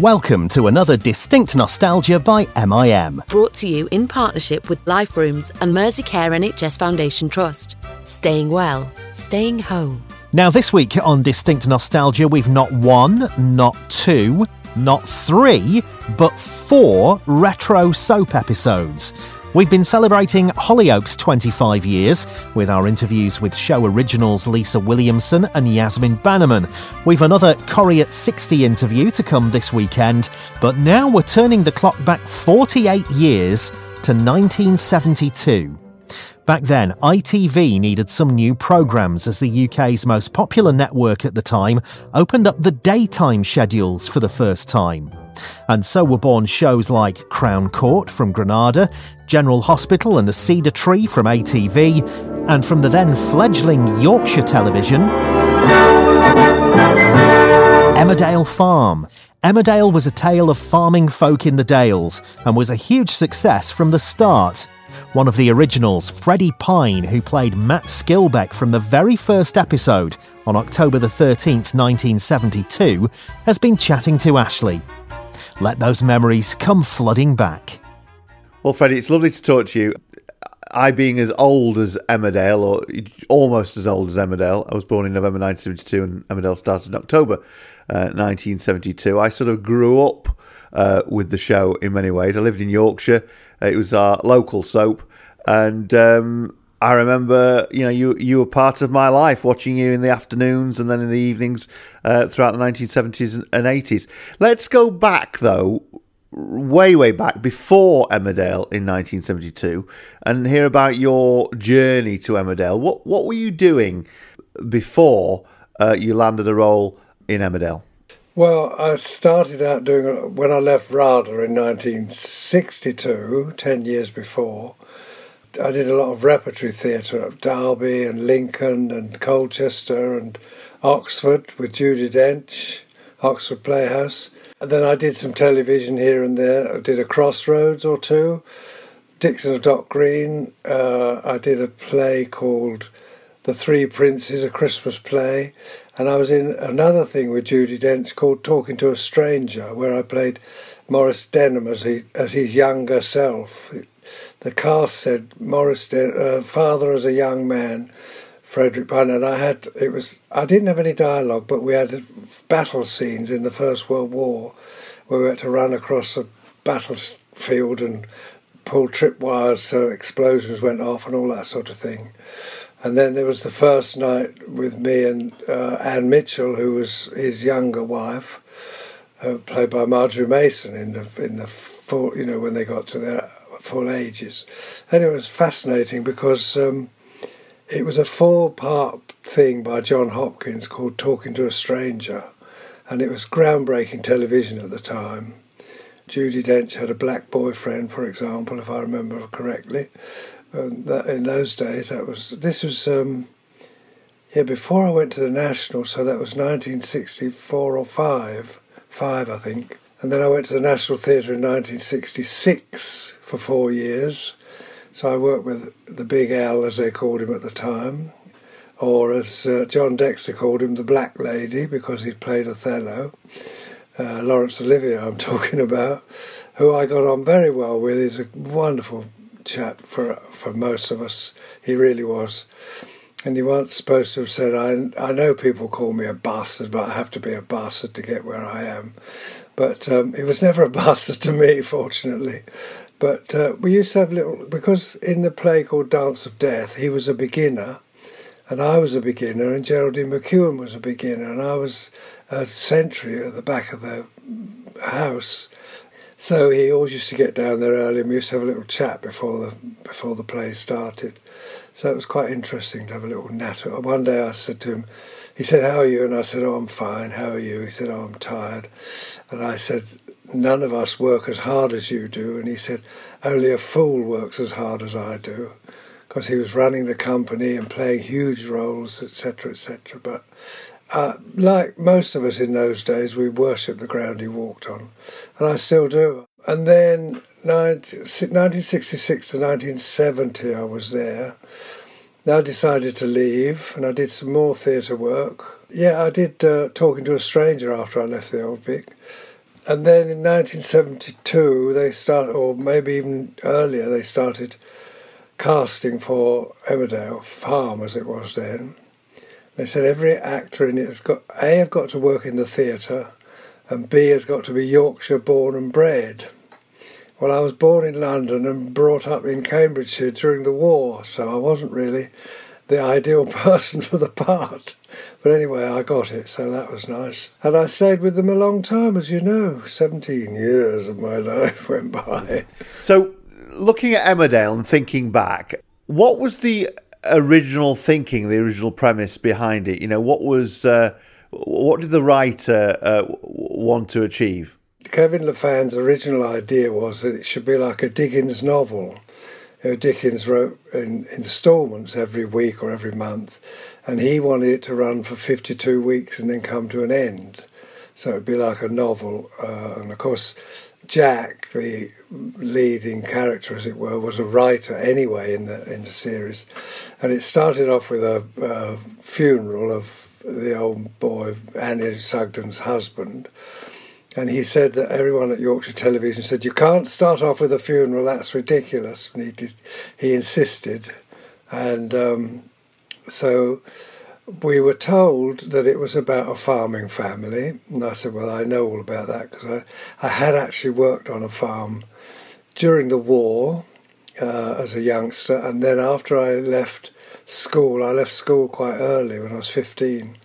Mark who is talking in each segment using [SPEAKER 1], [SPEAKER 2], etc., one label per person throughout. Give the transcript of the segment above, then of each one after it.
[SPEAKER 1] Welcome to another Distinct Nostalgia by MIM.
[SPEAKER 2] Brought to you in partnership with Life Rooms and Merseycare NHS Foundation Trust. Staying well, staying home.
[SPEAKER 1] Now, this week on Distinct Nostalgia, we've not one, not two, not three, but four retro soap episodes. We've been celebrating Hollyoaks 25 years with our interviews with show originals Lisa Williamson and Yasmin Bannerman. We've another Corrie at 60 interview to come this weekend, but now we're turning the clock back 48 years to 1972. Back then, ITV needed some new programmes as the UK's most popular network at the time opened up the daytime schedules for the first time. And so were born shows like Crown Court from Granada, General Hospital and the Cedar Tree from ATV, and from the then fledgling Yorkshire Television, Emmerdale Farm. Emmerdale was a tale of farming folk in the Dales and was a huge success from the start. One of the originals, Freddy Pyne, who played Matt Skilbeck from the very first episode on October the 13th, 1972, has been chatting to Ashley. Let those memories come flooding back.
[SPEAKER 3] Well, Freddy, it's lovely to talk to you. I, being as old as Emmerdale, or almost as old as Emmerdale, I was born in November 1972 and Emmerdale started in October uh, 1972. I sort of grew up uh, with the show in many ways. I lived in Yorkshire. It was our local soap. And um, I remember, you know, you you were part of my life, watching you in the afternoons and then in the evenings uh, throughout the 1970s and 80s. Let's go back though, way way back before Emmerdale in 1972, and hear about your journey to Emmerdale. What what were you doing before uh, you landed a role in Emmerdale?
[SPEAKER 4] Well, I started out doing when I left RADA in 1962, 10 years before. I did a lot of repertory theatre at Derby and Lincoln and Colchester and Oxford with Judi Dench, Oxford Playhouse. And then I did some television here and there. I did a Crossroads or two. Dixon of Dock Green. Uh, I did a play called The Three Princes, a Christmas play. And I was in another thing with Judi Dench called Talking to a Stranger, where I played Maurice Denham as, he, as his younger self the cast said Maurice, uh, father as a young man, Frederick Pyne, and I had it was I didn't have any dialogue, but we had battle scenes in the First World War where we had to run across a battlefield and pull tripwires so explosions went off and all that sort of thing. And then there was the first night with me and uh, Anne Mitchell, who was his younger wife, uh, played by Margery Mason in the in the full, you know when they got to their full ages. And it was fascinating because um, it was a four part thing by John Hopkins called Talking to a Stranger. And it was groundbreaking television at the time. Judi Dench had a black boyfriend, for example, if I remember correctly. Um, that in those days, that was this was um, yeah before I went to the National, so that was 1964 or five, five I think. And then I went to the National Theatre in 1966 for four years. So I worked with the Big L, as they called him at the time, or as uh, John Dexter called him, the Black Lady, because he'd played Othello. Uh, Laurence Olivier, I'm talking about, who I got on very well with. He's a wonderful chap for for most of us. He really was. And he once supposed to have said, I, I know people call me a bastard, but I have to be a bastard to get where I am. But um, he was never a bastard to me, fortunately. But uh, we used to have little, because in the play called Dance of Death, he was a beginner, and I was a beginner, and Geraldine McEwan was a beginner, and I was a sentry at the back of the house. So he always used to get down there early, and we used to have a little chat before the before the play started. So it was quite interesting to have a little natter. One day I said to him, he said, How are you? And I said, Oh, I'm fine. How are you? He said, Oh, I'm tired. And I said, None of us work as hard as you do. And he said, Only a fool works as hard as I do. Because he was running the company and playing huge roles, etc., etc. But uh, like most of us in those days, we worshipped the ground he walked on. And I still do. And then 1966 to 1970, I was there. I decided to leave and I did some more theatre work. Yeah, I did uh, Talking to a Stranger after I left the Old Vic. and then in 1972 they started, or maybe even earlier, they started casting for Emmerdale Farm as it was then. They said every actor in it has got A have got to work in the theatre, and B has got to be Yorkshire born and bred. Well, I was born in London and brought up in Cambridgeshire during the war, so I wasn't really the ideal person for the part. But anyway, I got it, so that was nice. And I stayed with them a long time, as you know. 17 years of my life went by.
[SPEAKER 3] So, looking at Emmerdale and thinking back, what was the original thinking, the original premise behind it? You know, what was, uh, what did the writer uh, want to achieve?
[SPEAKER 4] Kevin Laffan's original idea was that it should be like a Dickens novel. You know, Dickens wrote in instalments every week or every month, and he wanted it to run for 52 weeks and then come to an end. So it'd be like a novel. Uh, and of course, Jack, the leading character, as it were, was a writer anyway in the in the series, and it started off with a, a funeral of the old boy Annie Sugden's husband, and he said that everyone at Yorkshire Television said, You can't start off with a funeral, that's ridiculous. And he, did, he insisted. And um, so we were told that it was about a farming family. And I said, Well, I know all about that because I, I had actually worked on a farm during the war uh, as a youngster. And then after I left school, I left school quite early when I was 15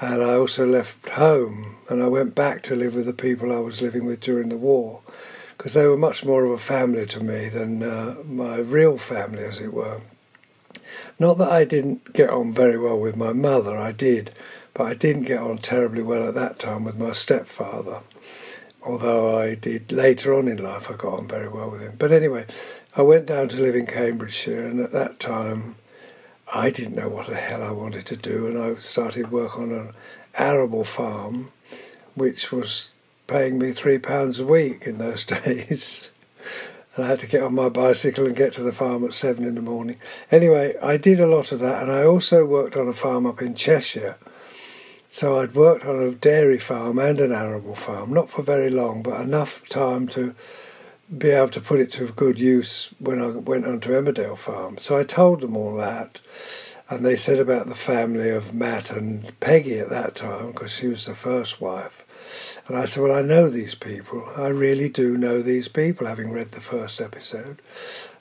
[SPEAKER 4] and I also left home and I went back to live with the people I was living with during the war because they were much more of a family to me than uh, my real family, as it were. Not that I didn't get on very well with my mother, I did, but I didn't get on terribly well at that time with my stepfather. Although I did later on in life, I got on very well with him. But anyway, I went down to live in Cambridgeshire, and at that time, I didn't know what the hell I wanted to do, and I started work on an arable farm, which was paying me three pounds a week in those days. And I had to get on my bicycle and get to the farm at seven in the morning. Anyway, I did a lot of that, and I also worked on a farm up in Cheshire. So I'd worked on a dairy farm and an arable farm, not for very long, but enough time to be able to put it to good use when I went on to Emmerdale Farm. So I told them all that. And they said about the family of Matt and Peggy at that time, because she was the first wife. And I said, Well, I know these people. I really do know these people, having read the first episode.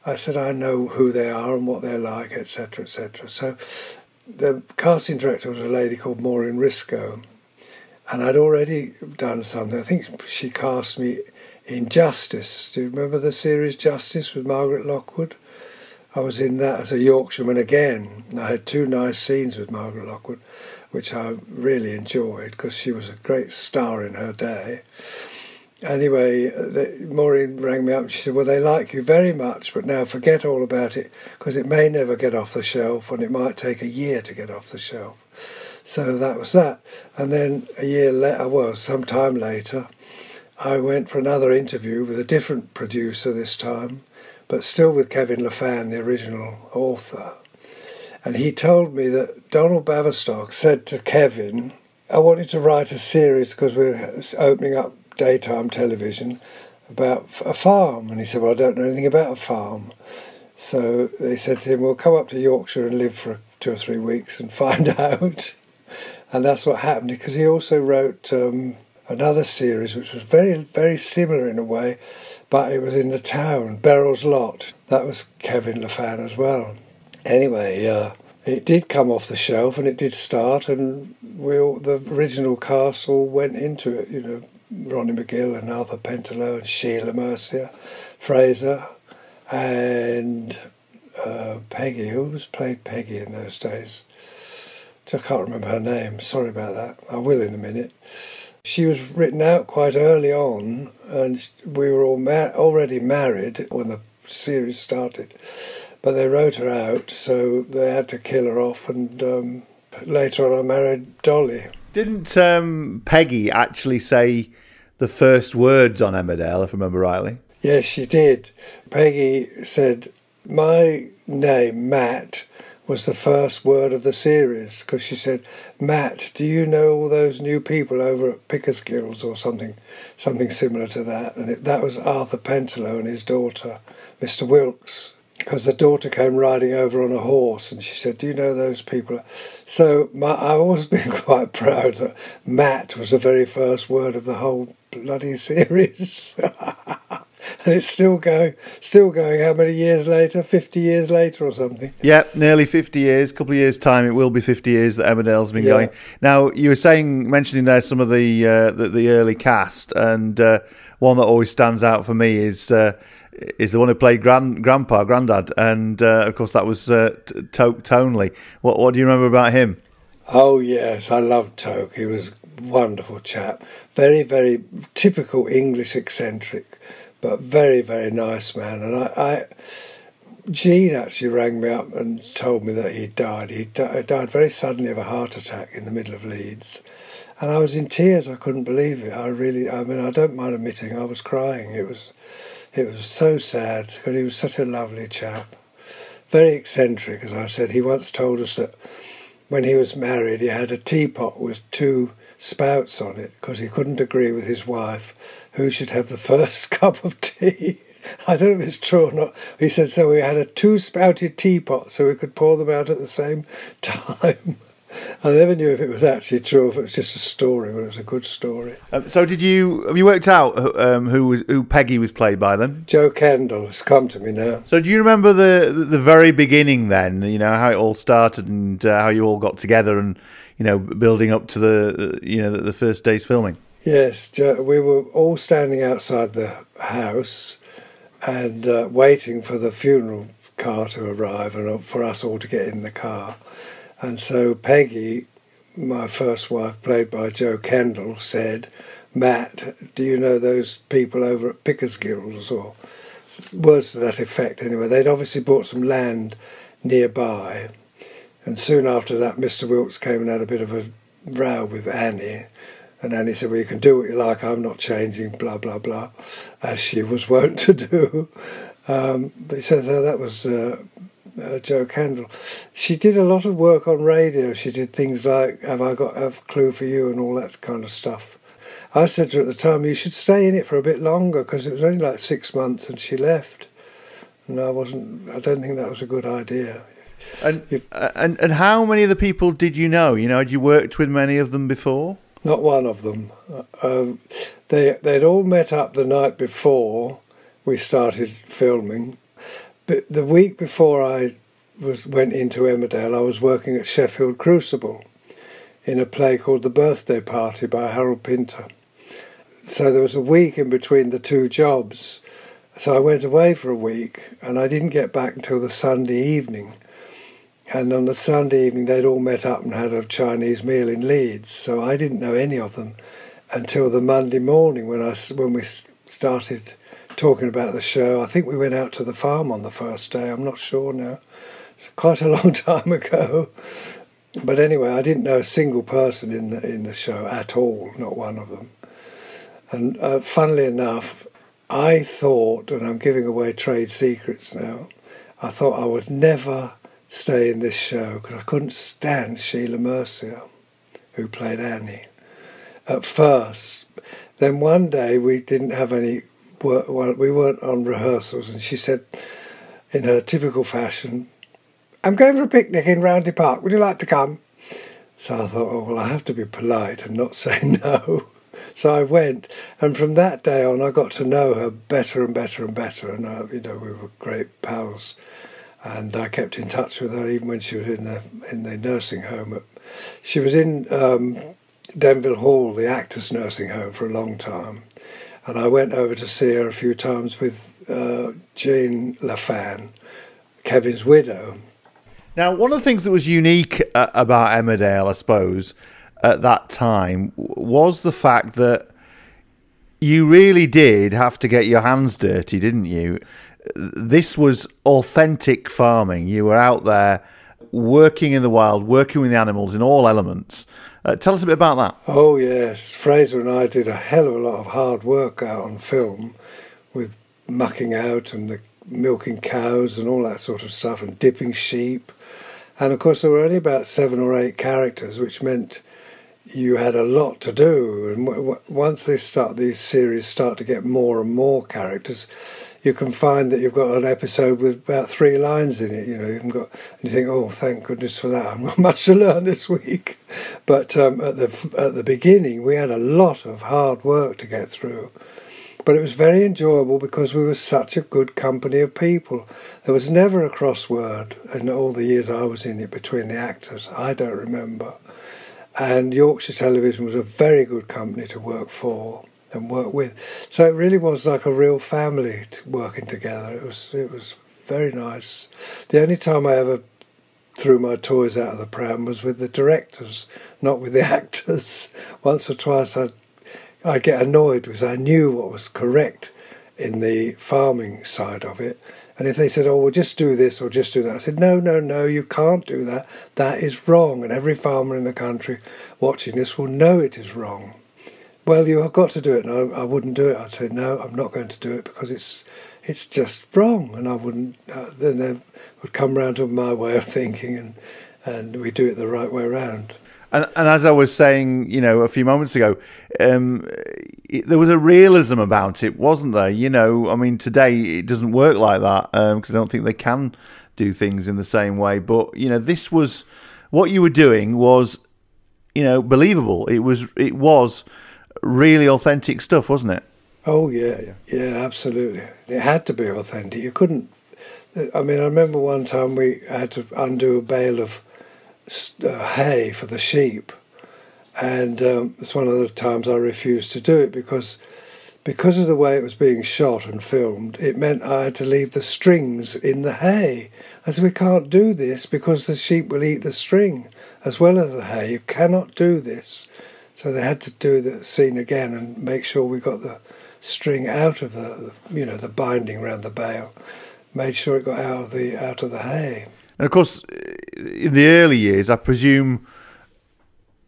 [SPEAKER 4] I said, I know who they are and what they're like, etc., etc. So the casting director was a lady called Maureen Risco. And I'd already done something. I think she cast me in Justice. Do you remember the series Justice with Margaret Lockwood? I was in that as a Yorkshireman again. I had two nice scenes with Margaret Lockwood, which I really enjoyed because she was a great star in her day. Anyway, Maureen rang me up and she said, Well, they like you very much, but now forget all about it because it may never get off the shelf and it might take a year to get off the shelf. So that was that. And then a year later, uh, well, some time later, I went for another interview with a different producer this time, but still with Kevin Laffan, the original author. And he told me that Donald Baverstock said to Kevin, I wanted to write a series because we we're opening up daytime television about a farm. And he said, Well, I don't know anything about a farm. So they said to him, Well, come up to Yorkshire and live for two or three weeks and find out. And that's what happened because he also wrote um, another series which was very, very similar in a way, but it was in the town, Beryl's Lot. That was Kevin Laffan as well. Anyway, uh, it did come off the shelf and it did start, and we all, the original cast all went into it. You know, Ronnie Magill and Arthur Pentelow and Sheila Mercier, Frazer, and uh, Peggy. Who was played Peggy in those days? I can't remember her name. Sorry about that. I will in a minute. She was written out quite early on, and we were all ma- already married when the series started. But they wrote her out, so they had to kill her off, and um, later on I married Dolly.
[SPEAKER 3] Didn't um, Peggy actually say the first words on Emmerdale, if I remember rightly?
[SPEAKER 4] Yes, she did. Peggy said, My name, Matt, was the first word of the series because she said, "Matt, do you know all those new people over at Pickersgills or something, something similar to that?" And it, that was Arthur Pentelow and his daughter, Mr. Wilkes, because the daughter came riding over on a horse, and she said, "Do you know those people?" So my, I've always been quite proud that Matt was the very first word of the whole bloody series. and it's still going, still going. How many years later? Fifty years later, or something?
[SPEAKER 3] Yeah, nearly fifty years. A couple of years' time, it will be fifty years that Emmerdale's been
[SPEAKER 4] Yeah.
[SPEAKER 3] going. Now, you were saying, mentioning there some of the uh, the, the early cast, and uh, one that always stands out for me is. Uh, is the one who played grand, grandpa, granddad, and uh, of course that was uh, Toke Townley. What, what do you remember about him?
[SPEAKER 4] Oh yes, I loved Toke. He was a wonderful chap. Very, very typical English eccentric, but very, very nice man. And I, I Jean actually rang me up and told me that he died. He di- died very suddenly of a heart attack in the middle of Leeds. And I was in tears. I couldn't believe it. I really, I mean, I don't mind admitting I was crying. It was, it was so sad because he was such a lovely chap. Very eccentric, as I said. He once told us that when he was married, he had a teapot with two spouts on it because he couldn't agree with his wife who should have the first cup of tea. I don't know if it's true or not. He said so. We had a two spouted teapot so we could pour them out at the same time. I never knew if it was actually true, or if it was just a story, but it was a good story.
[SPEAKER 3] Um, so, did you have you worked out um, who was, who Peggy was played by then?
[SPEAKER 4] Jo Kendall has come to me now.
[SPEAKER 3] So, do you remember the the, the very beginning then? You know how it all started and uh, how you all got together and you know building up to the you know the, the first day's filming.
[SPEAKER 4] Yes, Jo- we were all standing outside the house and uh, waiting for the funeral car to arrive and uh, for us all to get in the car. And so Peggy, my first wife, played by Jo Kendall, said, Matt, do you know those people over at Pickersgills? Or words to that effect anyway. They'd obviously bought some land nearby. And soon after that, Mr. Wilkes came and had a bit of a row with Annie. And Annie said, Well, you can do what you like, I'm not changing, blah, blah, blah, as she was wont to do. Um, but he says, that was uh, uh, Jo Kendall. She did a lot of work on radio. She did things like Have I Got a Clue for You and all that kind of stuff. I said to her at the time, You should stay in it for a bit longer because it was only like six months and she left. And I wasn't, I don't think that was a good idea.
[SPEAKER 3] And
[SPEAKER 4] If-
[SPEAKER 3] uh, and and how many of the people did you know? You know, had you worked with many of them before?
[SPEAKER 4] Not one of them. Um, they they'd all met up the night before we started filming. But the week before I was went into Emmerdale, I was working at Sheffield Crucible in a play called The Birthday Party by Harold Pinter. So there was a week in between the two jobs. So I went away for a week, and I didn't get back until the Sunday evening. And on the Sunday evening, they'd all met up and had a Chinese meal in Leeds. So I didn't know any of them until the Monday morning when I when we started talking about the show. I think we went out to the farm on the first day. I'm not sure now. It's quite a long time ago. But anyway, I didn't know a single person in the, in the show at all, not one of them. And uh, funnily enough, I thought, and I'm giving away trade secrets now, I thought I would never stay in this show because I couldn't stand Sheila Mercier, who played Annie, at first. Then one day we didn't have any work, well, we weren't on rehearsals, and she said, in her typical fashion, I'm going for a picnic in Roundhay Park. Would you like to come? So I thought, oh, well, I have to be polite and not say no. So I went, and from that day on, I got to know her better and better and better, and uh, you know we were great pals. And I kept in touch with her even when she was in the in the nursing home. She was in um, Denville Hall, the actors' nursing home, for a long time, and I went over to see her a few times with uh, Jean Laffan, Kevin's widow,
[SPEAKER 3] Now, one of the things that was unique uh, about Emmerdale, I suppose, at that time was the fact that you really did have to get your hands dirty, didn't you? This was authentic farming. You were out there working in the wild, working with the animals in all elements. Uh, tell us a bit about that.
[SPEAKER 4] Oh yes, Frazer and I did a hell of a lot of hard work out on film, with mucking out and the milking cows and all that sort of stuff, and dipping sheep, And of course, there were only about seven or eight characters, which meant you had a lot to do. And w- w- once they start, these series start to get more and more characters, you can find that you've got an episode with about three lines in it. You know, you've got, you think, oh, thank goodness for that. I've got much to learn this week. But um, at the at the beginning, we had a lot of hard work to get through. But it was very enjoyable because we were such a good company of people. There was never a crossword in all the years I was in it between the actors. I don't remember. And Yorkshire Television was a very good company to work for and work with. So it really was like a real family working together. It was it was very nice. The only time I ever threw my toys out of the pram was with the directors, not with the actors. Once or twice I I get annoyed because I knew what was correct in the farming side of it. And if they said, oh, well, just do this or just do that, I said, no, no, no, you can't do that. That is wrong. And every farmer in the country watching this will know it is wrong well, you have got to do it. I, wouldn't do it. I'd say, no, I'm not going to do it because it's it's just wrong. And I wouldn't, uh, then they would come round to my way of thinking and, and we do it the right way around.
[SPEAKER 3] And, and as I was saying, you know, a few moments ago, um, it, there was a realism about it, wasn't there? You know, I mean, today it doesn't work like that because um, I don't think they can do things in the same way. But you know, this was what you were doing was, you know, believable. It was it was really authentic stuff, wasn't it?
[SPEAKER 4] Oh yeah, yeah, absolutely. It had to be authentic. You couldn't. I mean, I remember one time we had to undo a bale of uh, hay for the sheep, and um, it's one of the times I refused to do it because because of the way it was being shot and filmed, it meant I had to leave the strings in the hay. I said, we can't do this because the sheep will eat the string as well as the hay. You cannot do this. So they had to do the scene again and make sure we got the string out of the, you know, the binding around the bale. Made sure it got out of the out of the hay.
[SPEAKER 3] And of course, in the early years, I presume,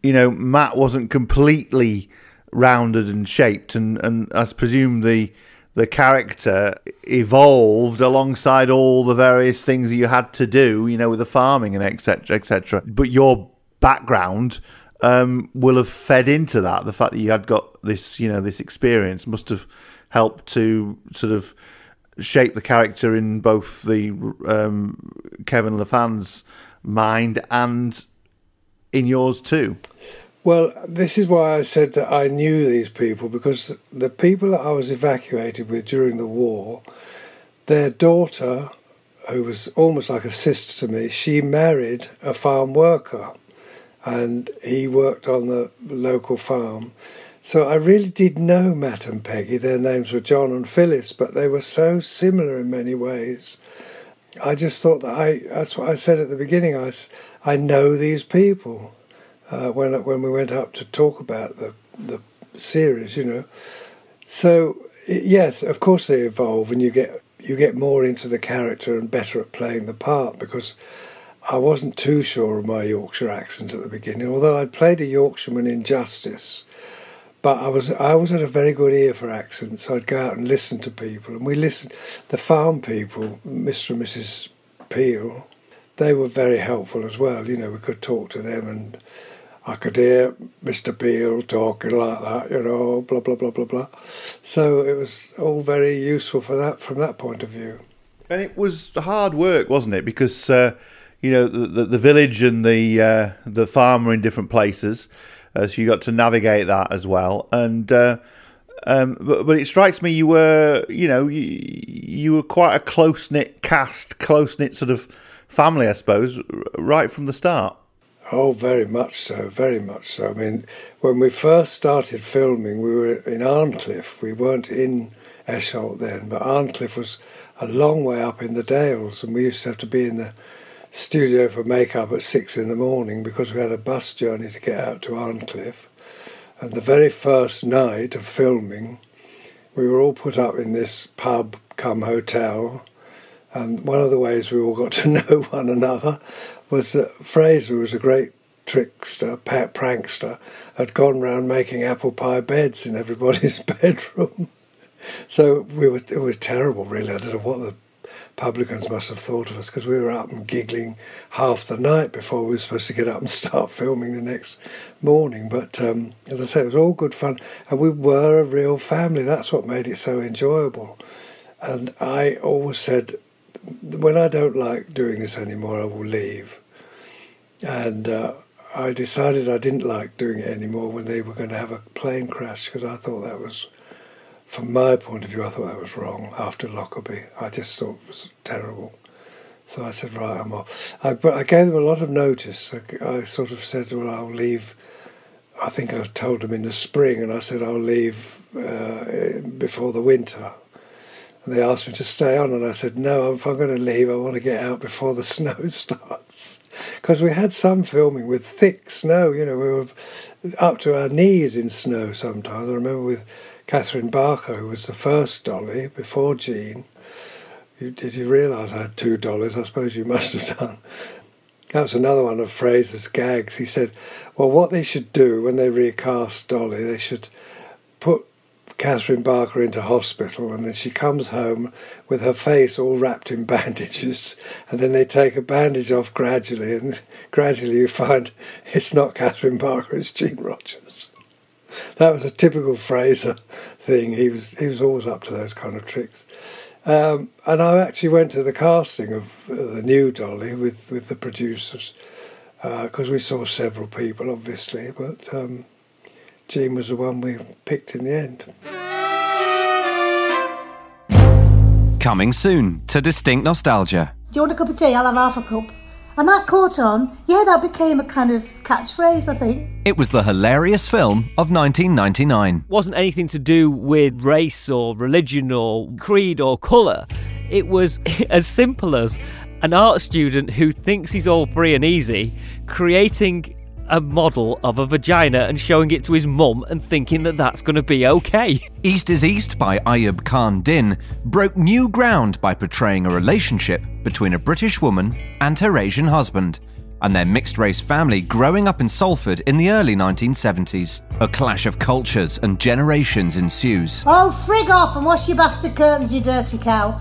[SPEAKER 3] you know, Matt wasn't completely rounded and shaped, and, and I presume the the character evolved alongside all the various things you had to do, you know, with the farming and etc. etc. But your background um, will have fed into that. The fact that you had got this, you know, this experience must have helped to sort of shape the character in both the um, Kevin Laffan's mind and in yours too.
[SPEAKER 4] Well, this is why I said that I knew these people because the people that I was evacuated with during the war, their daughter, who was almost like a sister to me, she married a farm worker and he worked on the local farm. So I really did know Matt and Peggy. Their names were John and Phyllis, but they were so similar in many ways. I just thought that I, that's what I said at the beginning, I, I know these people uh, when, when we went up to talk about the, the series, you know. So, yes, of course they evolve and you get, you get more into the character and better at playing the part because I wasn't too sure of my Yorkshire accent at the beginning, although I'd played a Yorkshireman in Justice. But I was I always had a very good ear for accents. So I'd go out and listen to people, and we listened. The farm people, Mr. and Mrs. Peel, they were very helpful as well. You know, we could talk to them, and I could hear Mr. Peel talking like that. You know, blah blah blah blah blah. So it was all very useful for that from that point of view.
[SPEAKER 3] And it was hard work, wasn't it? Because uh, you know the, the, the village and the uh, the farm are in different places, uh, so you got to navigate that as well. And uh, um, but, but it strikes me you were you know you, you were quite a close knit cast, close knit sort of family, I suppose, right from the start.
[SPEAKER 4] Oh, very much so, very much so. I mean, when we first started filming, we were in Arncliffe. We weren't in Esholt then, but Arncliffe was a long way up in the Dales, and we used to have to be in the studio for makeup at six in the morning because we had a bus journey to get out to Arncliffe. And the very first night of filming, we were all put up in this pub come hotel. And one of the ways we all got to know one another was that Frazer was a great trickster, prankster, had gone round making apple pie beds in everybody's bedroom. So we were it was terrible, really. I don't know what the publicans must have thought of us because we were up and giggling half the night before we were supposed to get up and start filming the next morning. But um, as I said, it was all good fun, and we were a real family. That's what made it so enjoyable. And I always said, when I don't like doing this anymore, I will leave. And uh, I decided I didn't like doing it anymore when they were going to have a plane crash because I thought that was, from my point of view, I thought that was wrong after Lockerbie. I just thought it was terrible. So I said, right, I'm off. I, but I gave them a lot of notice. I, I sort of said, well, I'll leave. I think I told them in the spring, and I said, I'll leave uh, before the winter. And they asked me to stay on, and I said, no, if I'm going to leave, I want to get out before the snow starts. Because we had some filming with thick snow, you know, we were up to our knees in snow sometimes. I remember with Katharine Barker, who was the first dolly before Jean. You, did you realise I had two dollies? I suppose you must have done. That was another one of Frazer's gags. He said, well, what they should do when they recast Dolly, they should put Katharine Barker into hospital, and then she comes home with her face all wrapped in bandages, and then they take a bandage off gradually, and gradually you find it's not Katharine Barker, it's Jean Rogers. That was a typical Frazer thing. He was he was always up to those kind of tricks. Um, and I actually went to the casting of uh, the new Dolly with, with the producers because uh, we saw several people, obviously, but um, Jean was the one we picked in the end.
[SPEAKER 5] Coming soon to Distinct Nostalgia.
[SPEAKER 6] Do you want a cup of tea? I'll have half a cup. And that caught on. Yeah, that became a kind of catchphrase, I think.
[SPEAKER 5] It was the hilarious film of 1999.
[SPEAKER 7] wasn't anything to do with race or religion or creed or colour. It was as simple as an art student who thinks he's all free and easy creating a model of a vagina and showing it to his mum and thinking that that's going to be okay.
[SPEAKER 5] East is East by Ayub Khan Din broke new ground by portraying a relationship between a British woman and her Asian husband and their mixed race family growing up in Salford in the early 1970s. A clash of cultures and generations ensues.
[SPEAKER 6] Oh, frig off and wash your bastard curtains, you dirty cow.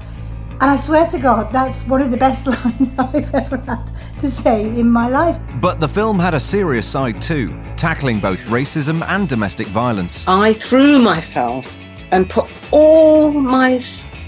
[SPEAKER 6] And I swear to God, that's one of the best lines I've ever had to say in my life.
[SPEAKER 5] But the film had a serious side too, tackling both racism and domestic violence.
[SPEAKER 8] I threw myself and put all my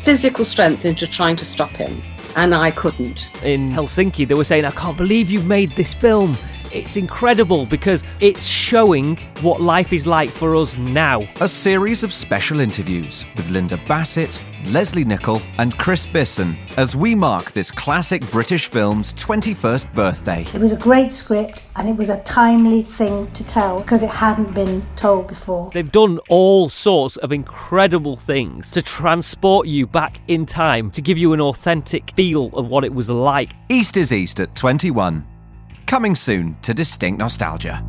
[SPEAKER 8] physical strength into trying to stop him, and I couldn't.
[SPEAKER 7] In Helsinki, they were saying, I can't believe you've made this film. It's incredible because it's showing what life is like for us now.
[SPEAKER 5] A series of special interviews with Linda Bassett, Lesley Nicol, and Chris Bisson as we mark this classic British film's 21st birthday.
[SPEAKER 6] It was a great script and it was a timely thing to tell because it hadn't been told before.
[SPEAKER 7] They've done all sorts of incredible things to transport you back in time to give you an authentic feel of what it was like.
[SPEAKER 5] East is East at 21. Coming soon to Distinct Nostalgia.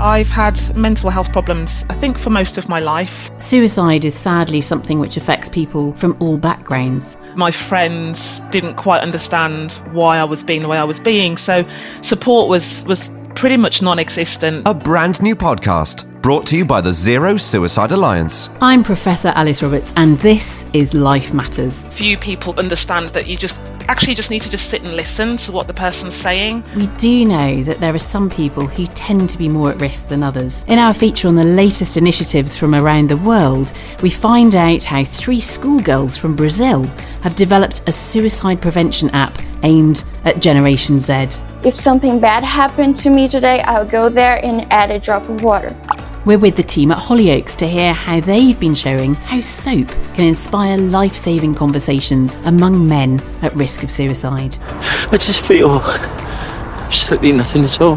[SPEAKER 9] I've had mental health problems, I think, for most of my life.
[SPEAKER 10] Suicide is sadly something which affects people from all backgrounds.
[SPEAKER 9] My friends didn't quite understand why I was being the way I was being, so support was, was pretty much non existent.
[SPEAKER 5] A brand new podcast brought to you by the Zero Suicide Alliance.
[SPEAKER 10] I'm Professor Alice Roberts, and this is Life Matters.
[SPEAKER 9] Few people understand that you just actually just need to just sit and listen to what the person's saying.
[SPEAKER 10] We do know that there are some people who tend to be more at risk than others. In our feature on the latest initiatives from around the world, we find out how three schoolgirls from Brazil have developed a suicide prevention app aimed at Generation Z.
[SPEAKER 11] If something bad happened to me today, I'll go there and add a drop of water.
[SPEAKER 10] We're with the team at Hollyoaks to hear how they've been showing how soap can inspire life saving conversations among men at risk of suicide.
[SPEAKER 12] I just feel absolutely nothing at all.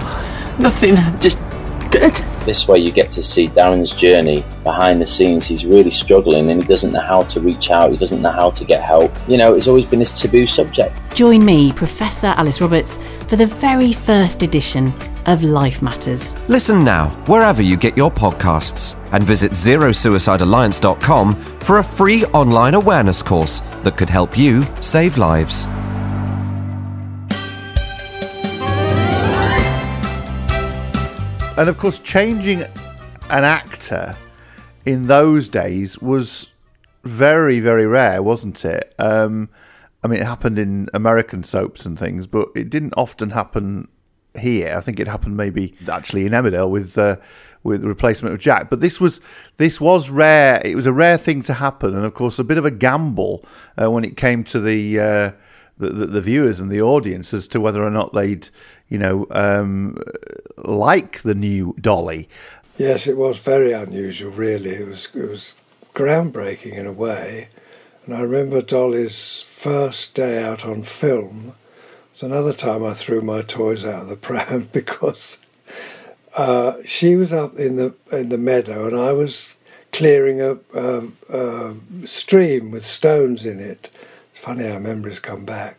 [SPEAKER 12] Nothing, just dead.
[SPEAKER 13] This way, you get to see Darren's journey behind the scenes. He's really struggling and he doesn't know how to reach out, he doesn't know how to get help. You know, it's always been his taboo subject.
[SPEAKER 10] Join me, Professor Alice Roberts, for the very first edition of Life Matters.
[SPEAKER 5] Listen now, wherever you get your podcasts, and visit zerosuicidealliance.com for a free online awareness course that could help you save lives.
[SPEAKER 3] And of course, changing an actor in those days was very, very rare, wasn't it? Um, I mean, it happened in American soaps and things, but it didn't often happen here. I think it happened maybe actually in Emmerdale with uh, with the replacement of Jack. But this was this was rare. It was a rare thing to happen, and of course, a bit of a gamble uh, when it came to the, uh, the, the the viewers and the audience as to whether or not they'd you know um, like the new Dolly.
[SPEAKER 4] Yes, it was very unusual. Really, it was it was groundbreaking in a way. And I remember Dolly's first day out on film. It's another time I threw my toys out of the pram because uh, she was up in the in the meadow and I was clearing a, a, a, stream with stones in it. It's funny how memories come back.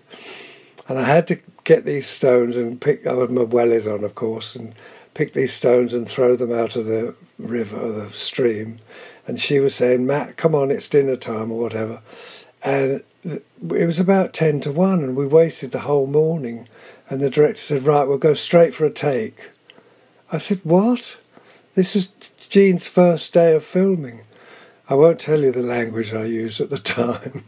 [SPEAKER 4] And I had to get these stones and pick. I had my wellies on, of course, and pick these stones and throw them out of the river or the stream. And she was saying, "Matt, come on, it's dinner time or whatever." And it was about 10 to 1, and we wasted the whole morning. And the director said, Right, we'll go straight for a take. I said, What? This was Jean's first day of filming. I won't tell you the language I used at the time.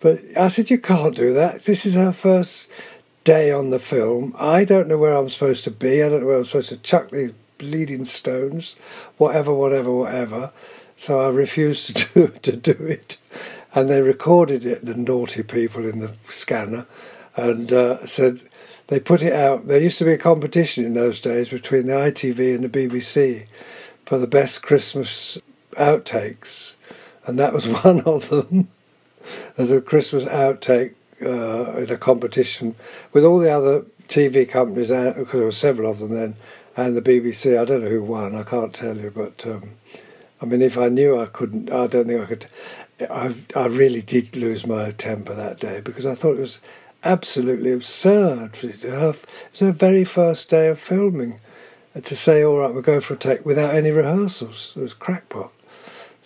[SPEAKER 4] But I said, You can't do that. This is our first day on the film. I don't know where I'm supposed to be. I don't know where I'm supposed to chuck these bleeding stones, whatever, whatever, whatever. So I refused to do, to do it and they recorded it, the naughty people in the scanner, and uh, said they put it out. There used to be a competition in those days between the ITV and the BBC for the best Christmas outtakes, and that was one of them as a Christmas outtake uh, in a competition with all the other TV companies, because there were several of them then, and the BBC. I don't know who won, I can't tell you, but um, I mean, if I knew I couldn't, I don't think I could. I, I really did lose my temper that day because I thought it was absolutely absurd. It was her very first day of filming. To say, all right, we'll go for a take without any rehearsals. It was crackpot.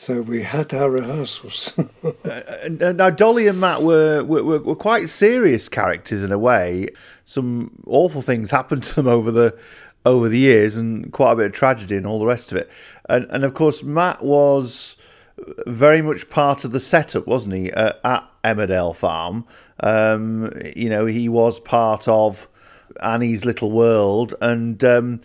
[SPEAKER 4] So we had our rehearsals.
[SPEAKER 3] uh, now, Dolly and Matt were, were, were quite serious characters in a way. Some awful things happened to them over the over the years, and quite a bit of tragedy and all the rest of it. And, and of course, Matt was very much part of the setup, wasn't he, uh, at Emmerdale Farm? Um, you know, he was part of Annie's little world, and um,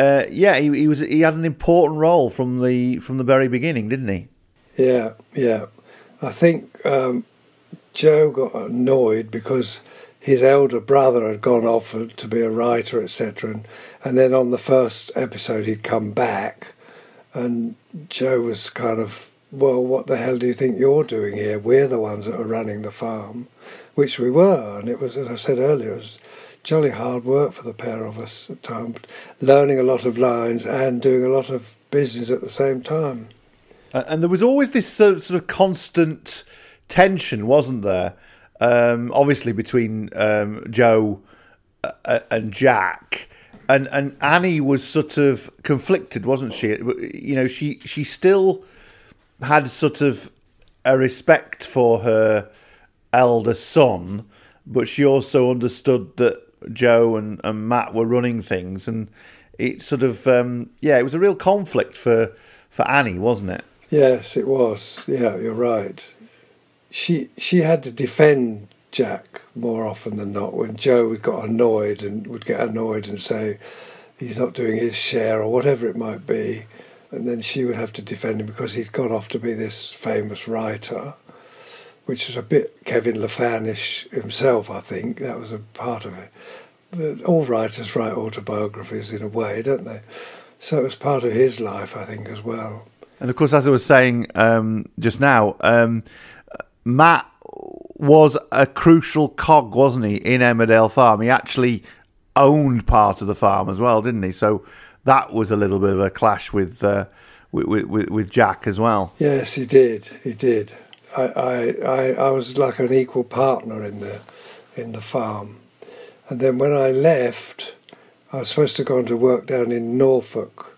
[SPEAKER 3] uh, yeah, he, he, was he had an important role from the from the very beginning, didn't he?
[SPEAKER 4] Yeah, yeah. I think um, Joe got annoyed because his elder brother had gone off to be a writer, etc. And, and then on the first episode, he'd come back, and Joe was kind of well, what the hell do you think you're doing here? We're the ones that are running the farm, which we were. And it was, as I said earlier, it was jolly hard work for the pair of us at times, learning a lot of lines and doing a lot of business at the same time.
[SPEAKER 3] and there was always this sort of, sort of constant tension, wasn't there? Um, obviously, between um, Joe uh, uh, and Jack. And, and Annie was sort of conflicted, wasn't she? You know, she she still had sort of a respect for her elder son, but she also understood that Joe and, and Matt were running things, and it sort of um, yeah, it was a real conflict for for Annie, wasn't it?
[SPEAKER 4] Yes, it was. Yeah, you're right. She she had to defend Jack more often than not when Joe would got annoyed and would get annoyed and say he's not doing his share or whatever it might be and then she would have to defend him because he'd gone off to be this famous writer, which was a bit Kevin Laffanish himself, I think. That was a part of it. But all writers write autobiographies in a way, don't they? So it was part of his life, I think, as well.
[SPEAKER 3] And of course, as I was saying um, just now, um, Matt was a crucial cog, wasn't he, in Emmerdale Farm? He actually owned part of the farm as well, didn't he? So that was a little bit of a clash with uh, with, with, with Jack as well.
[SPEAKER 4] Yes, he did. He did. I, I, I, was like an equal partner in the in the farm, and then when I left, I was supposed to go on to work down in Norfolk,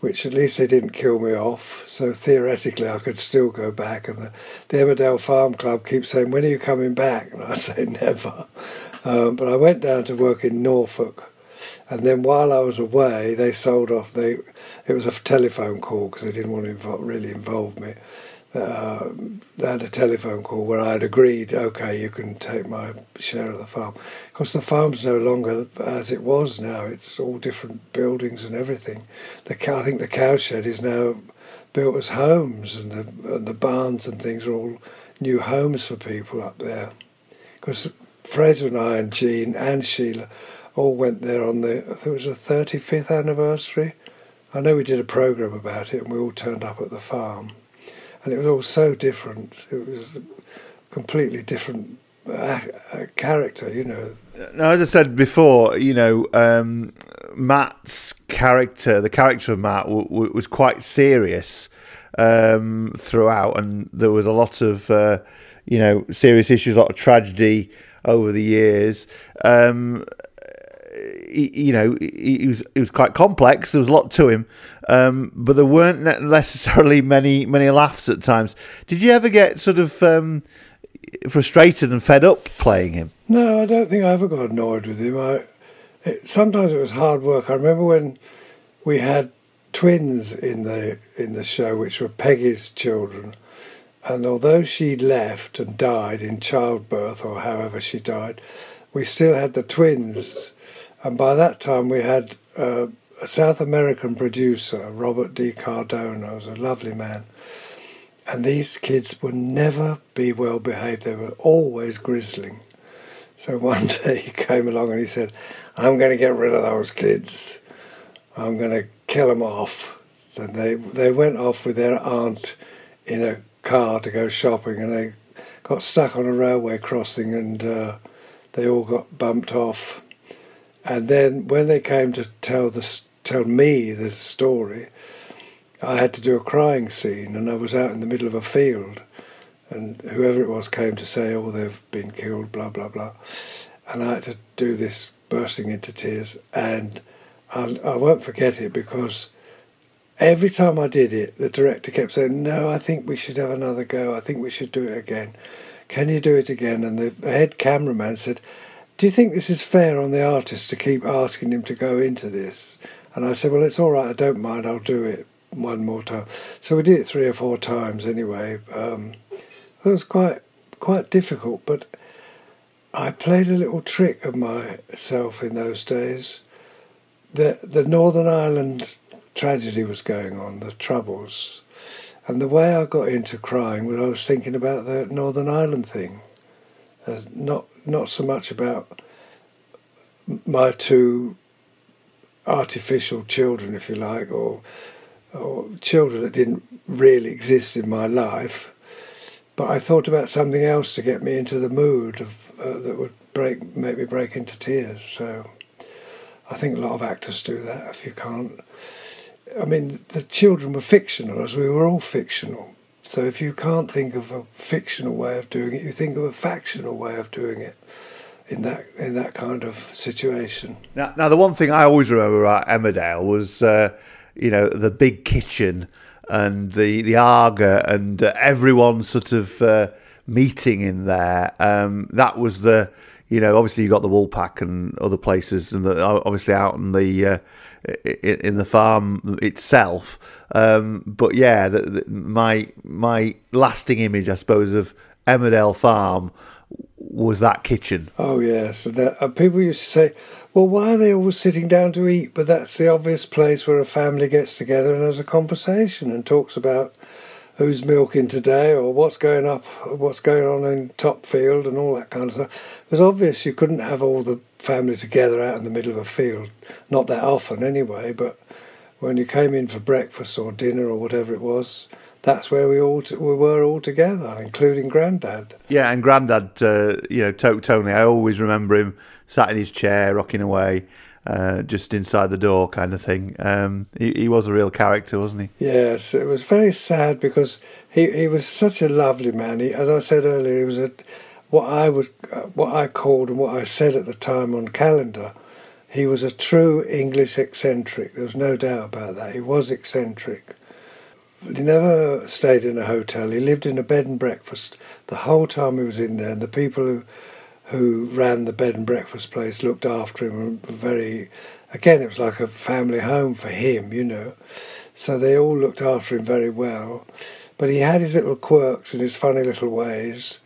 [SPEAKER 4] which at least they didn't kill me off. So theoretically, I could still go back. And the, the Emmerdale Farm Club keeps saying, "When are you coming back?" And I say, "Never." Um, but I went down to work in Norfolk and then while I was away, they sold off. They it was a telephone call because they didn't want to really involve me. Uh, had a telephone call where I had agreed, okay, you can take my share of the farm. Because the farm's no longer as it was now. It's all different buildings and everything. The cow, I think the cowshed is now built as homes, and the and the barns and things are all new homes for people up there. Because Frazer and I and Jean and Sheila all went there on the I think it was the 35th anniversary. I know we did a program about it, and we all turned up at the farm and it was all so different. It was a completely different uh, uh, character, you know.
[SPEAKER 3] Now, as I said before, you know, um, Matt's character, the character of Matt, w- w- was quite serious um, throughout, and there was a lot of, uh, you know, serious issues, a lot of tragedy over the years. Um, he, you know, he, he, was he was quite complex. There was a lot to him, um, but there weren't necessarily many many laughs at times. Did you ever get sort of um, frustrated and fed up playing him?
[SPEAKER 4] No, I don't think I ever got annoyed with him. I it, sometimes it was hard work. I remember when we had twins in the in the show, which were Peggy's children. And although she left and died in childbirth, or however she died, we still had the twins and by that time, we had uh, a South American producer, Robert D. Cardona, was a lovely man. And these kids would never be well behaved, they were always grizzling. So one day he came along and he said, I'm going to get rid of those kids. I'm going to kill them off. And they, they went off with their aunt in a car to go shopping and they got stuck on a railway crossing and uh, they all got bumped off and then when they came to tell the tell me the story, I had to do a crying scene, and I was out in the middle of a field, and whoever it was came to say, "Oh, they've been killed," blah blah blah, and I had to do this bursting into tears, and I, I won't forget it because every time I did it, the director kept saying, "No, I think we should have another go. I think we should do it again. Can you do it again?" And the head cameraman said do you think this is fair on the artist to keep asking him to go into this? And I said, well, it's all right. I don't mind. I'll do it one more time. So we did it three or four times anyway. Um, it was quite quite difficult, but I played a little trick of myself in those days. The the Northern Ireland tragedy was going on, the troubles, and the way I got into crying was I was thinking about the Northern Ireland thing, uh, not not so much about my two artificial children, if you like, or or children that didn't really exist in my life. But I thought about something else to get me into the mood of, uh, that would break, make me break into tears. So I think a lot of actors do that. If you can't, I mean, the children were fictional, as we were all fictional. So if you can't think of a fictional way of doing it, you think of a factional way of doing it in that in that kind of situation.
[SPEAKER 3] Now, now the one thing I always remember about Emmerdale was, uh, you know, the big kitchen and the the Aga and uh, everyone sort of uh, meeting in there. Um, that was the, you know, obviously you got the Woolpack and other places, and the, obviously out in the uh, in the farm itself. Um, but yeah, the, the, my my lasting image, I suppose, of Emmerdale Farm was that kitchen.
[SPEAKER 4] Oh yeah, and that, uh, people used to say, "Well, why are they always sitting down to eat?" But that's the obvious place where a family gets together and has a conversation and talks about who's milking today or what's going up, what's going on in Topfield and all that kind of stuff. It was obvious you couldn't have all the family together out in the middle of a field, not that often anyway. But when you came in for breakfast or dinner or whatever it was, that's where we all t- we were all together, including Grandad.
[SPEAKER 3] Yeah, and Grandad, uh, you know, Tony. I always remember him sat in his chair, rocking away, uh, just inside the door, kind of thing. Um, he, he, was a real character, wasn't he?
[SPEAKER 4] Yes, it was very sad because he, he was such a lovely man. He, as I said earlier, he was a what I would uh, what I called and what I said at the time on calendar. He was a true English eccentric. There was no doubt about that. He was eccentric. He never stayed in a hotel. He lived in a bed and breakfast the whole time he was in there. And the people who who ran the bed and breakfast place looked after him. Very, again, it was like a family home for him, you know. So they all looked after him very well. but he had his little quirks and his funny little ways.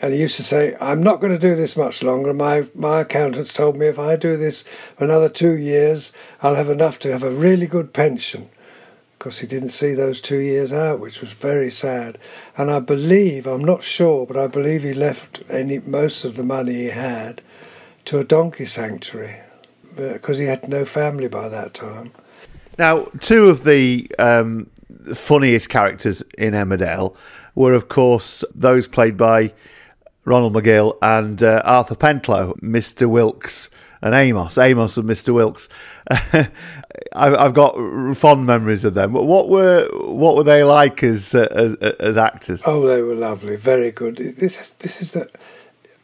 [SPEAKER 4] And he used to say, I'm not going to do this much longer. My, my accountants told me if I do this for another two years, I'll have enough to have a really good pension. Because he didn't see those two years out, which was very sad. And I believe, I'm not sure, but I believe he left any most of the money he had to a donkey sanctuary because he had no family by that time.
[SPEAKER 3] Now, two of the um, funniest characters in Emmerdale were, of course, those played by Ronald Magill and uh, Arthur Pentelow, Mr. Wilkes and Amos, Amos and Mr. Wilkes. I've got fond memories of them. What were what were they like as as, as actors?
[SPEAKER 4] Oh, they were lovely, very good. This is this is the,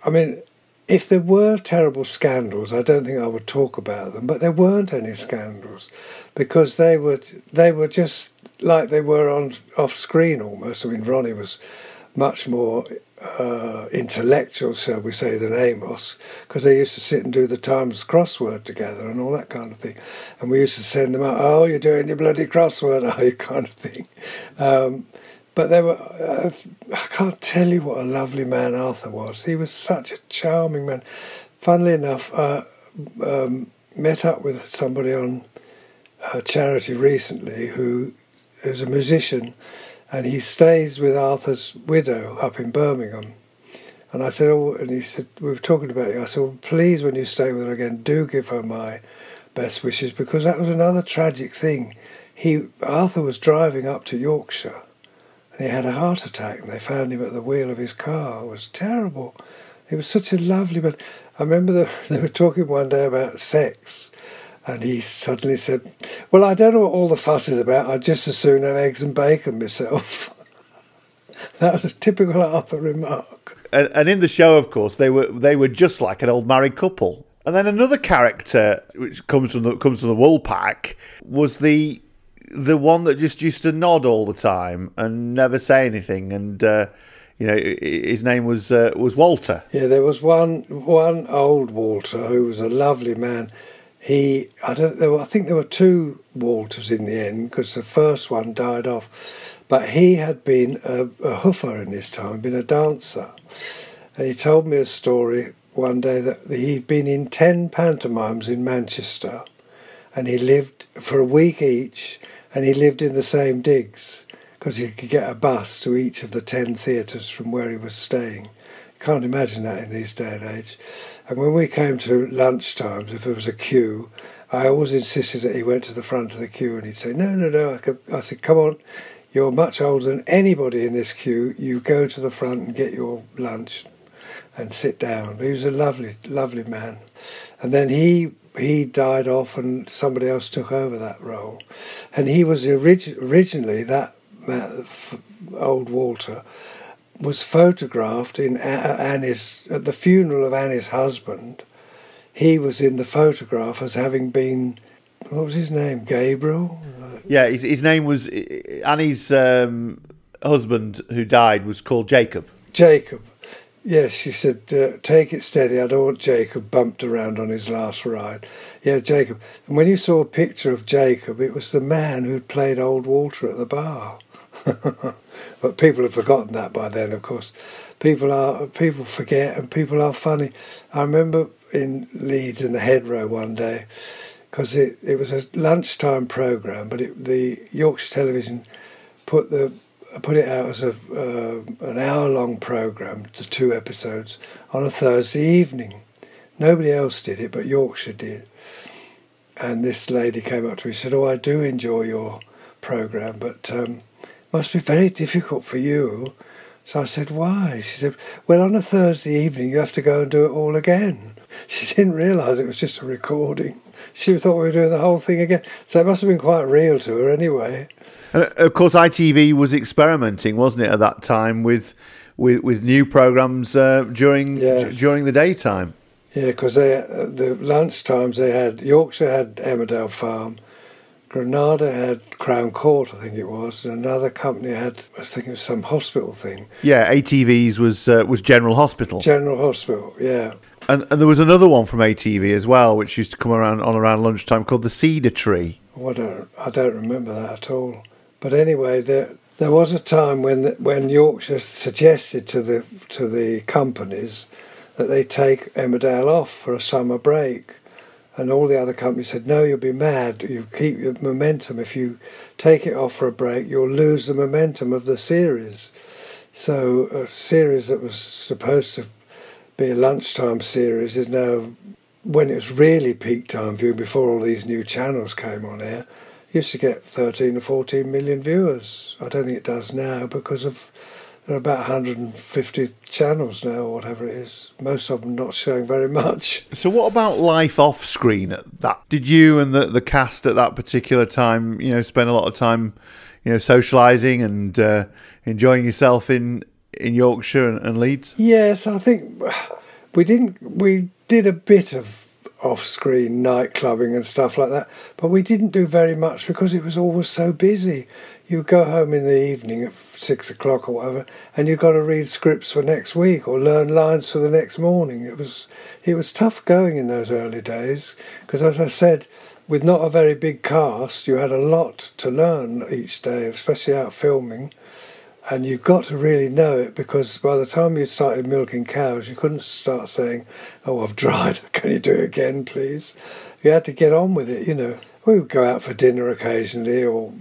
[SPEAKER 4] I mean, if there were terrible scandals, I don't think I would talk about them. But there weren't any scandals because they were they were just like they were on off screen almost. I mean, Ronnie was much more uh, intellectual, shall we say, than Amos, because they used to sit and do the Times crossword together and all that kind of thing. And we used to send them out, oh, you're doing your bloody crossword, are you, kind of thing. Um, but they were, uh, I can't tell you what a lovely man Arthur was. He was such a charming man. Funnily enough, I uh, um, met up with somebody on a charity recently who is a musician and he stays with Arthur's widow up in Birmingham. And I said, oh, and he said, we were talking about you. I said, well, please, when you stay with her again, do give her my best wishes because that was another tragic thing. He Arthur was driving up to Yorkshire, and he had a heart attack, and they found him at the wheel of his car. It was terrible. He was such a lovely man. I remember the, they were talking one day about sex, and he suddenly said, Well, I don't know what all the fuss is about. I'd just as soon have eggs and bacon myself. that was a typical Arthur remark.
[SPEAKER 3] And, and, in the show, of course, they were they were just like an old married couple. And then another character, which comes from the comes from the Woolpack, was the the one that just used to nod all the time and never say anything. And uh, you know, his name was uh, was Walter.
[SPEAKER 4] Yeah, there was one one old Walter who was a lovely man he I don't there were, I think there were two Walters in the end because the first one died off, but he had been a, a hoofer in his time, been a dancer, and he told me a story one day that he'd been in ten pantomimes in Manchester, and he lived for a week each, and he lived in the same digs because he could get a bus to each of the ten theatres from where he was staying. Can't imagine that in these day and age. And when we came to lunch times, if there was a queue, I always insisted that he went to the front of the queue and he'd say, No, no, no. I, could, I said, Come on, you're much older than anybody in this queue. You go to the front and get your lunch and sit down. He was a lovely, lovely man. And then he he died off and somebody else took over that role. And he was orig- originally that man, old Walter was photographed in Annie's at the funeral of Annie's husband. He was in the photograph as having been what was his name? Gabriel.
[SPEAKER 3] Yeah, his, his name was Annie's um, husband who died was called Jacob.
[SPEAKER 4] Jacob. Yes, she said, uh, take it steady. I don't want Jacob bumped around on his last ride. Yeah, Jacob. And when you saw a picture of Jacob, it was the man who'd played Old Walter at the bar. but people have forgotten that by then. Of course, people are people forget, and people are funny. I remember in Leeds in the Headrow one day because it, it was a lunchtime program, but it, the Yorkshire Television put the put it out as a uh, an hour long program, the two episodes on a Thursday evening. Nobody else did it, but Yorkshire did. And this lady came up to me and said, "Oh, I do enjoy your program, but." Um, must be very difficult for you. So I said, Why? She said, Well, on a Thursday evening, you have to go and do it all again. She didn't realise it was just a recording. She thought we were doing the whole thing again. So it must have been quite real to her anyway.
[SPEAKER 3] And of course, ITV was experimenting, wasn't it, at that time with with, with new programs uh, during yes. during the daytime.
[SPEAKER 4] Yeah, because they uh, the lunch times they had Yorkshire had Emmerdale Farm, Granada had Crown Court, I think it was, and another company had, I think it was some hospital thing.
[SPEAKER 3] Yeah, ATV's was uh, was General Hospital.
[SPEAKER 4] General Hospital, yeah.
[SPEAKER 3] And, and there was another one from ATV as well, which used to come around on around lunchtime called the Cedar Tree.
[SPEAKER 4] Oh, I don't, I don't remember that at all. But anyway, the There was a time when when Yorkshire suggested to the to the companies that they take Emmerdale off for a summer break, and all the other companies said, "No, you'll be mad. You keep your momentum. If you take it off for a break, you'll lose the momentum of the series." So a series that was supposed to be a lunchtime series is now, when it was really peak time viewing before all these new channels came on air, used to get 13 or 14 million viewers. I don't think it does now because of there are about 150 channels now or whatever it is. Most of them not showing very much.
[SPEAKER 3] So what about life off screen at that? Did you and the, the cast at that particular time, you know, spend a lot of time, you know, socialising and uh, enjoying yourself in in Yorkshire and, and Leeds?
[SPEAKER 4] Yes, I think we didn't. We did a bit of off-screen night clubbing and stuff like that, but we didn't do very much because it was always so busy. You go home in the evening at six o'clock or whatever, and you've got to read scripts for next week or learn lines for the next morning. It was it was tough going in those early days because, as I said, with not a very big cast, you had a lot to learn each day, especially out filming and you've got to really know it because by the time you started milking cows, you couldn't start saying, "Oh, I've dried. Can you do it again, please?" You had to get on with it. You know, we would go out for dinner occasionally, or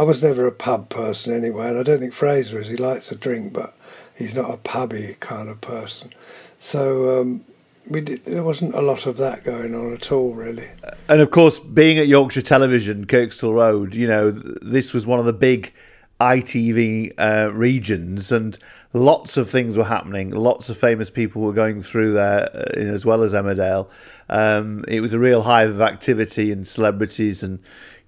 [SPEAKER 4] I was never a pub person anyway, and I don't think Frazer is. He likes a drink, but he's not a pubby kind of person. So um, we did, there wasn't a lot of that going on at all, really.
[SPEAKER 3] And of course, being at Yorkshire Television, Kirkstall Road, you know, this was one of the big ITV uh, regions, and lots of things were happening. Lots of famous people were going through there, uh, as well as Emmerdale. Um, it was a real hive of activity and celebrities and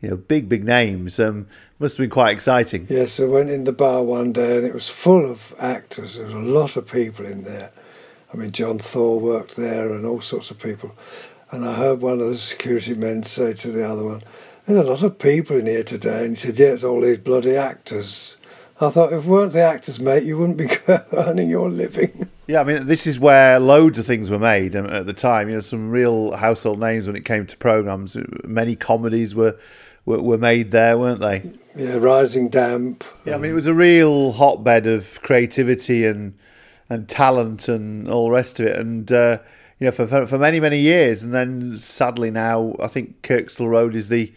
[SPEAKER 3] you know big big names. Um, must have been quite exciting.
[SPEAKER 4] Yes, I went in the bar one day and it was full of actors. There was a lot of people in there. I mean, John Thaw worked there and all sorts of people. And I heard one of the security men say to the other one, there's a lot of people in here today. And he said, yeah, it's all these bloody actors. I thought, if it weren't the actors, mate, you wouldn't be earning your living.
[SPEAKER 3] Yeah, I mean, this is where loads of things were made um, at the time. You know, some real household names when it came to programs. Many comedies were were, were made there, weren't they?
[SPEAKER 4] Yeah, Rising Damp.
[SPEAKER 3] Yeah, I mean, it was a real hotbed of creativity and and talent and all the rest of it. And uh, you know, for, for, for many many years, and then sadly now, I think Kirkstall Road is the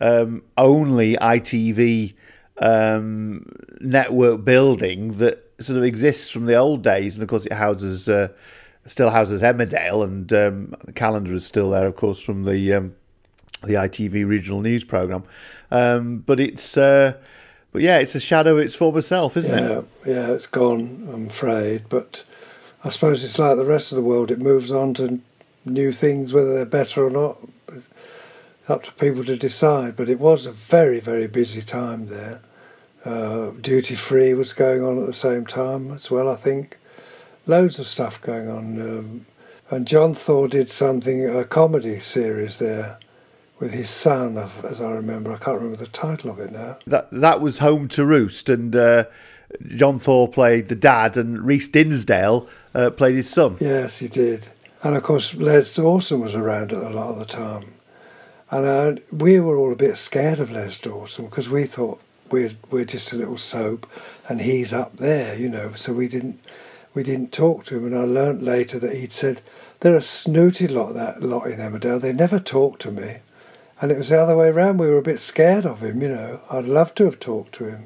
[SPEAKER 3] um, only ITV um, network building that sort of exists from the old days, and of course it houses uh, still houses Emmerdale, and um, the calendar is still there, of course, from the um, the ITV regional news program. Um, but it's uh, but yeah, it's a shadow of its former self, isn't
[SPEAKER 4] yeah,
[SPEAKER 3] it?
[SPEAKER 4] Yeah, it's gone. I'm afraid, but I suppose it's like the rest of the world. It moves on to new things, whether they're better or not. It's up to people to decide. But it was a very, very busy time there. Uh, duty free was going on at the same time as well, I think. Loads of stuff going on. Um, and John Thaw did something, a comedy series there with his son, as I remember. I can't remember the title of it now.
[SPEAKER 3] That that was Home to Roost, and uh, John Thaw played the dad, and Reece Dinsdale uh, played his son.
[SPEAKER 4] Yes, he did. And of course, Les Dawson was around a lot of the time. And uh, we were all a bit scared of Les Dawson because we thought we're we're just a little soap, and he's up there, you know. So we didn't we didn't talk to him, and I learnt later that he'd said they're a snooty lot that lot in Emmerdale. They never talk to me, and it was the other way around. We were a bit scared of him, you know. I'd love to have talked to him.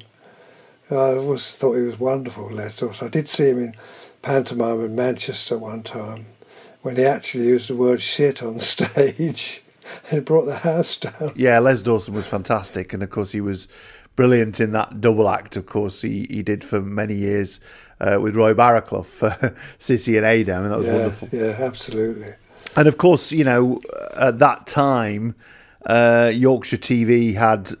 [SPEAKER 4] I always thought he was wonderful, Les Dawson. I did see him in pantomime in Manchester one time when he actually used the word shit on stage. and brought the house down.
[SPEAKER 3] Yeah, Les Dawson was fantastic, and of course he was brilliant in that double act. Of course, he, he did for many years uh, with Roy Barraclough for Cissie and Ada. I mean, that was
[SPEAKER 4] yeah,
[SPEAKER 3] wonderful.
[SPEAKER 4] Yeah, absolutely.
[SPEAKER 3] And of course, you know, at that time, uh, Yorkshire TV had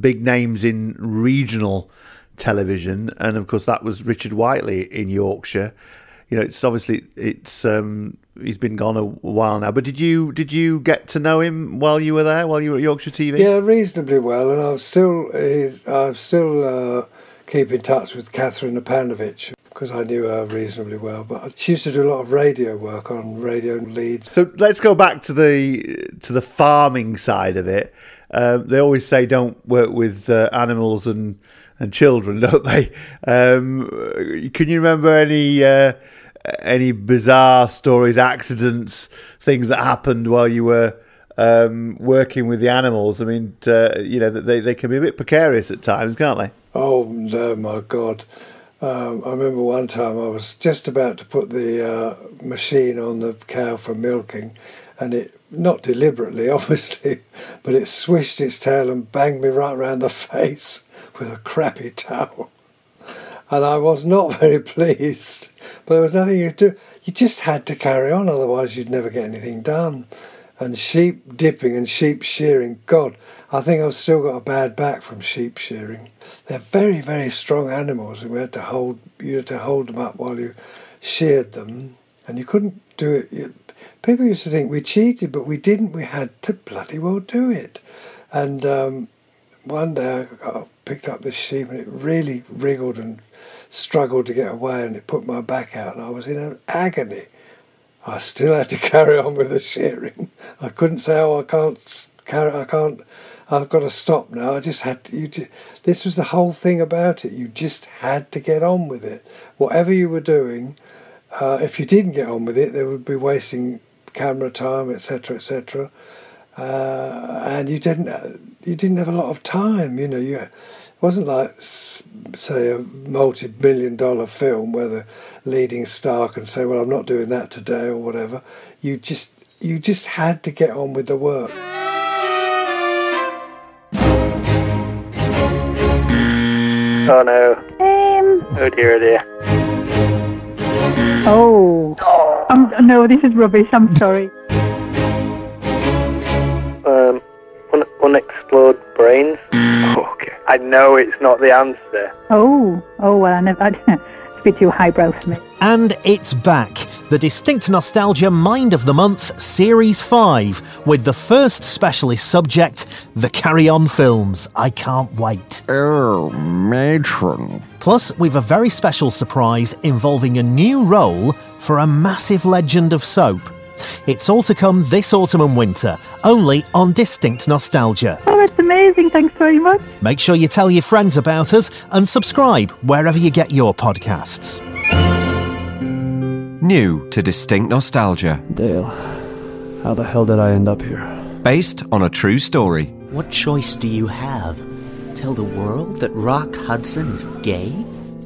[SPEAKER 3] big names in regional television, and of course, that was Richard Whiteley in Yorkshire. You know, it's obviously it's um, he's been gone a while now. But did you did you get to know him while you were there, while you were at Yorkshire TV?
[SPEAKER 4] Yeah, reasonably well, and I'm still I'm still uh, keep in touch with Catherine Apanovich because I knew her reasonably well. But she used to do a lot of radio work on radio Leeds.
[SPEAKER 3] So let's go back to the to the farming side of it. Um, they always say don't work with uh, animals and and children, don't they? Um, can you remember any uh, any bizarre stories, accidents, things that happened while you were um, working with the animals? I mean, uh, you know, they they can be a bit precarious at times, can't they?
[SPEAKER 4] Oh no, my God! Um, I remember one time I was just about to put the uh, machine on the cow for milking, and it not deliberately, obviously, but it swished its tail and banged me right round the face with a crappy towel. And I was not very pleased, but there was nothing you could do. You just had to carry on, otherwise, you'd never get anything done. And sheep dipping and sheep shearing, God, I think I've still got a bad back from sheep shearing. They're very, very strong animals, and we had to hold you had to hold them up while you sheared them, and you couldn't do it. You, people used to think we cheated, but we didn't. We had to bloody well do it. And um, one day I got, picked up this sheep, and it really wriggled and struggled to get away, and it put my back out, and I was in an agony. I still had to carry on with the shearing. I couldn't say, "Oh, I can't carry. I can't. I've got to stop now." I just had to. You just, this was the whole thing about it. You just had to get on with it, whatever you were doing. Uh, if you didn't get on with it, there would be wasting camera time, etc., etc. Uh, and you didn't you didn't have a lot of time. You know, you it wasn't like say a multi-million dollar film where the leading star can say, "Well, I'm not doing that today" or whatever. You just you just had to get on with the work.
[SPEAKER 14] Oh no.
[SPEAKER 15] Um.
[SPEAKER 14] Oh dear, oh dear.
[SPEAKER 15] Oh. Um, no, this is rubbish. I'm sorry.
[SPEAKER 14] Um, un- unexplored brains. Okay. I know it's not the answer.
[SPEAKER 15] Oh. Oh, well, I never. it's a bit too highbrow for me.
[SPEAKER 1] And it's back, the Distinct Nostalgia Mind of the Month Series 5, with the first specialist subject, the Carry On films. I can't wait.
[SPEAKER 16] Oh, matron.
[SPEAKER 1] Plus, we've a very special surprise involving a new role for a massive legend of soap. It's all to come this autumn and winter, only on Distinct Nostalgia.
[SPEAKER 15] Oh, that's amazing. Thanks very much.
[SPEAKER 1] Make sure you tell your friends about us and subscribe wherever you get your podcasts.
[SPEAKER 5] New to Distinct Nostalgia.
[SPEAKER 17] Dale, how the hell did I end up here?
[SPEAKER 5] Based on a true story.
[SPEAKER 18] What choice do you have? Tell the world that Rock Hudson is gay?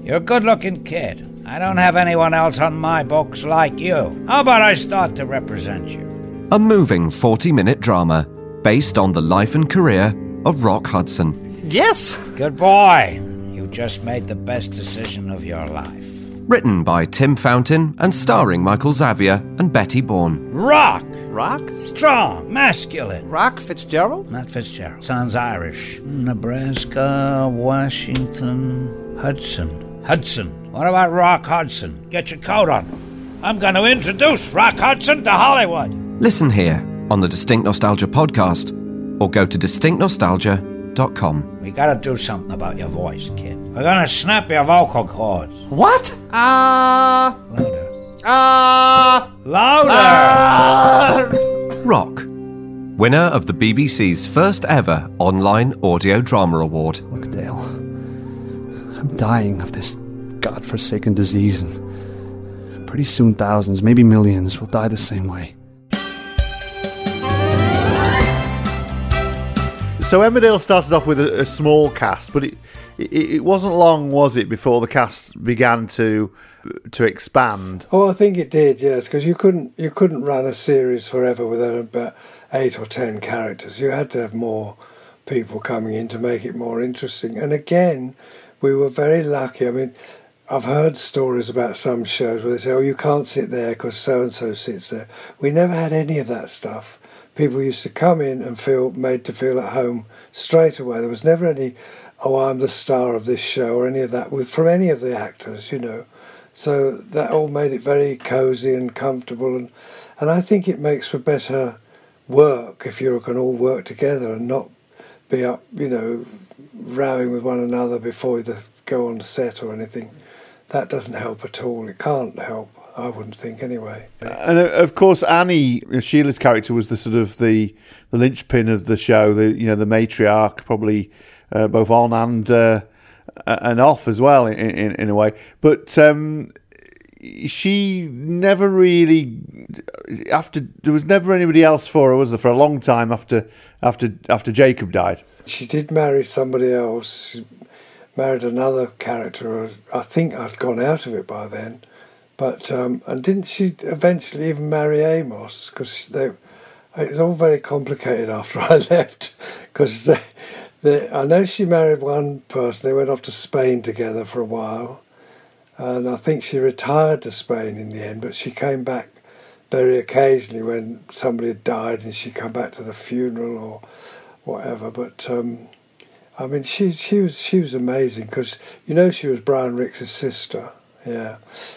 [SPEAKER 19] You're a good looking kid. I don't have anyone else on my books like you. How about I start to represent you?
[SPEAKER 5] A moving 40 minute drama based on the life and career of Rock Hudson.
[SPEAKER 19] Yes! Good boy. You just made the best decision of your life.
[SPEAKER 5] Written by Tim Fountain and starring Michael Xavier and Betty Bourne.
[SPEAKER 19] Rock!
[SPEAKER 20] Rock?
[SPEAKER 19] Strong, masculine.
[SPEAKER 20] Rock Fitzgerald?
[SPEAKER 19] Not Fitzgerald. Sounds Irish. Nebraska, Washington, Hudson. Hudson. What about Rock Hudson? Get your coat on. I'm going to introduce Rock Hudson to Hollywood.
[SPEAKER 5] Listen here on the Distinct Nostalgia podcast or go to distinctnostalgia.com.
[SPEAKER 19] We gotta do something about your voice, kid. We're gonna snap your vocal cords.
[SPEAKER 20] What? Ah.
[SPEAKER 19] Louder.
[SPEAKER 20] Ah.
[SPEAKER 19] Louder!
[SPEAKER 5] Rock. Winner of the BBC's first ever online audio drama award.
[SPEAKER 17] Look, Dale, I'm dying of this godforsaken disease, and pretty soon thousands, maybe millions, will die the same way.
[SPEAKER 3] So Emmerdale started off with a, a small cast, but it, it it wasn't long, was it, before the cast began to to expand?
[SPEAKER 4] Oh, I think it did, yes, because you couldn't you couldn't run a series forever without about eight or ten characters. You had to have more people coming in to make it more interesting. And again, we were very lucky. I mean, I've heard stories about some shows where they say, "Oh, you can't sit there because so and so sits there." We never had any of that stuff. People used to come in and feel made to feel at home straight away. There was never any, "Oh, I'm the star of this show" or any of that with from any of the actors, you know. So that all made it very cosy and comfortable, and and I think it makes for better work if you can all work together and not be up, you know, rowing with one another before you go on set or anything. That doesn't help at all. It can't help. I wouldn't think anyway.
[SPEAKER 3] And uh, of course, Annie Sheila's character was the sort of the the linchpin of the show. The you know the matriarch, probably uh, both on and uh, and off as well in in, in a way. But um, she never really after there was never anybody else for her, was there? For a long time after after after Jacob died.
[SPEAKER 4] She did marry somebody else. She married another character. I think I'd gone out of it by then. But um, and didn't she eventually even marry Amos? Because they, it's all very complicated after I left. Because they, they, I know she married one person. They went off to Spain together for a while, and I think she retired to Spain in the end. But she came back very occasionally when somebody had died, and she'd come back to the funeral or whatever. But um, I mean, she she was she was amazing because you know she was Brian Rix's sister. Yeah,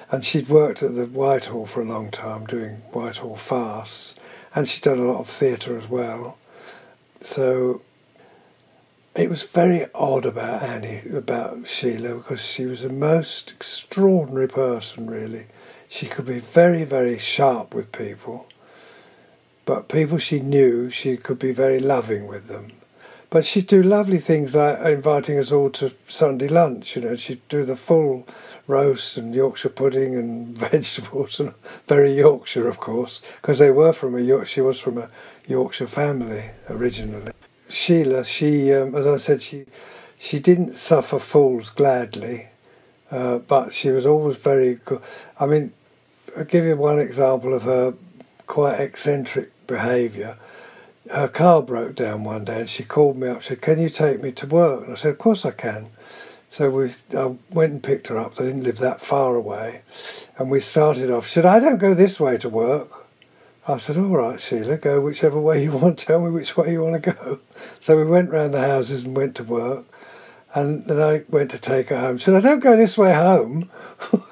[SPEAKER 4] and she'd worked at the Whitehall for a long time doing Whitehall farce, and she'd done a lot of theatre as well. So it was very odd about Annie, about Sheila, because she was a most extraordinary person, really. She could be very, very sharp with people, but people she knew, she could be very loving with them. But she'd do lovely things like inviting us all to Sunday lunch. You know, she'd do the full roast and Yorkshire pudding and vegetables, and very Yorkshire, of course, because they were from a York. She was from a Yorkshire family originally. Sheila, she, um, as I said, she she didn't suffer fools gladly, uh, but she was always very good. I mean, I'll give you one example of her quite eccentric behaviour her car broke down one day and she called me up. She said, Can you take me to work? And I said, Of course I can. So we, I went and picked her up. They didn't live that far away. And we started off. She said, I don't go this way to work. I said, All right, Sheila, go whichever way you want. Tell me which way you want to go. So we went round the houses and went to work. And then I went to take her home. She said, I don't go this way home.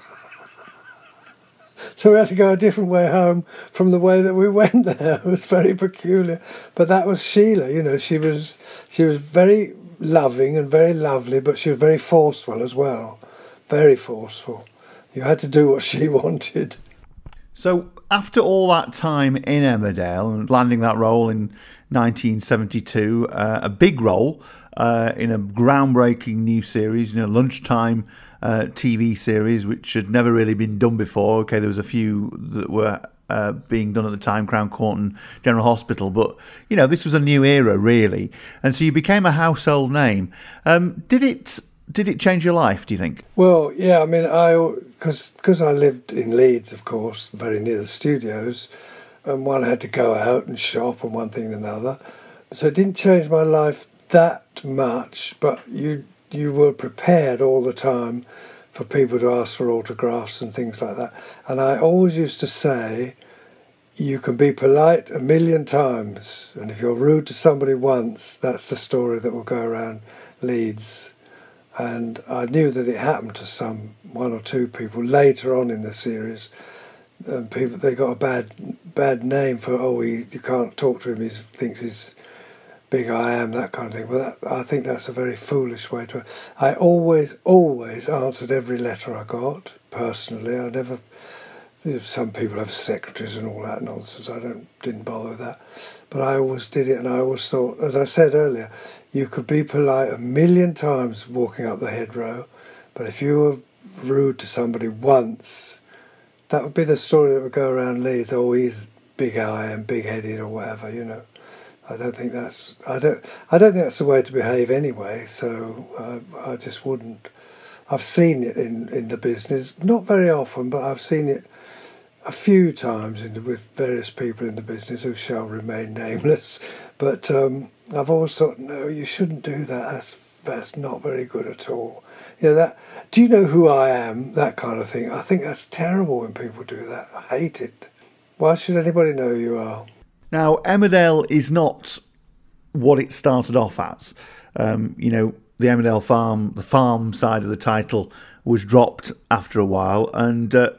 [SPEAKER 4] So we had to go a different way home from the way that we went there. It was very peculiar. But that was Sheila, you know, she was she was very loving and very lovely, but she was very forceful as well. Very forceful. You had to do what she wanted.
[SPEAKER 3] So after all that time in Emmerdale and landing that role in 1972, uh, a big role uh, in a groundbreaking new series, you know, lunchtime uh, TV series, which had never really been done before. Okay, there was a few that were uh, being done at the time, Crown Court and General Hospital, but you know this was a new era really, and so you became a household name. Um, did it? Did it change your life? Do you think?
[SPEAKER 4] Well, yeah. I mean, I because because I lived in Leeds, of course, very near the studios, and one had to go out and shop and one thing and another. So it didn't change my life that much, but you you were prepared all the time for people to ask for autographs and things like that. And I always used to say, you can be polite a million times, and if you're rude to somebody once, that's the story that will go around Leeds. And I knew that it happened to some one or two people later on in the series. And people they got a bad bad name for oh he, you can't talk to him he thinks he's big I am, that kind of thing. But that, I think that's a very foolish way to. I always, always answered every letter I got personally. I never. Some people have secretaries and all that nonsense. I don't didn't bother with that, but I always did it, and I always thought, as I said earlier, you could be polite a million times walking up the Headrow, but if you were rude to somebody once, that would be the story that would go around Leeds. Oh, he's big eye and big headed or whatever, you know. I don't think that's I don't I don't think that's the way to behave anyway. So uh, I just wouldn't. I've seen it in, in the business, not very often, but I've seen it a few times the, with various people in the business who shall remain nameless. But um, I've always thought, no, you shouldn't do that. That's that's not very good at all. You know that. Do you know who I am? That kind of thing. I think that's terrible when people do that. I hate it. Why should anybody know who you are?
[SPEAKER 3] Now, Emmerdale is not what it started off as. Um, you know, the Emmerdale farm, the farm side of the title was dropped after a while, and uh,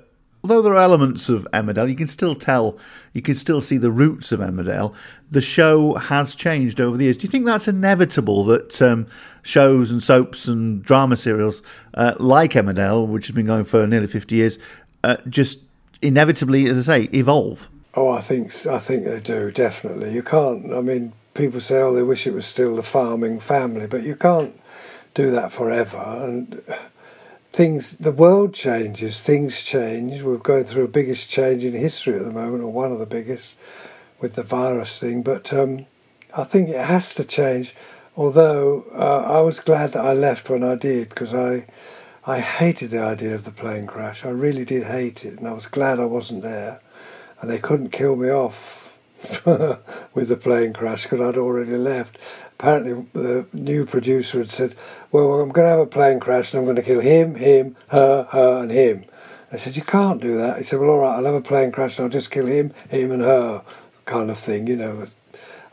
[SPEAKER 3] although there are elements of Emmerdale, you can still tell, you can still see the roots of Emmerdale. The show has changed over the years. Do you think that's inevitable that um, shows and soaps and drama serials uh, like Emmerdale, which has been going for nearly 50 years, uh, just inevitably, as I say, evolve?
[SPEAKER 4] Oh, I think I think they do definitely. You can't. I mean, people say, "Oh, they wish it was still the farming family," but you can't do that forever. And things, the world changes, things change. We're going through a biggest change in history at the moment, or one of the biggest, with the virus thing. But um, I think it has to change. Although uh, I was glad that I left when I did, because I, I hated the idea of the plane crash. I really did hate it, and I was glad I wasn't there, and they couldn't kill me off with the plane crash because I'd already left. Apparently, the new producer had said, "Well, I'm going to have a plane crash, and I'm going to kill him, him, her, her, and him." I said, "You can't do that." He said, "Well, all right, I'll have a plane crash, and I'll just kill him, him, and her." Kind of thing, you know.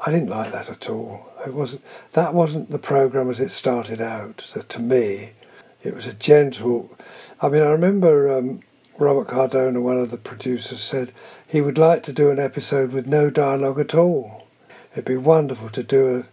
[SPEAKER 4] I didn't like that at all. It wasn't that wasn't the program as it started out. So to me, it was a gentle. I mean, I remember um, Robert Cardona, one of the producers, said he would like to do an episode with no dialogue at all. It'd be wonderful to do a,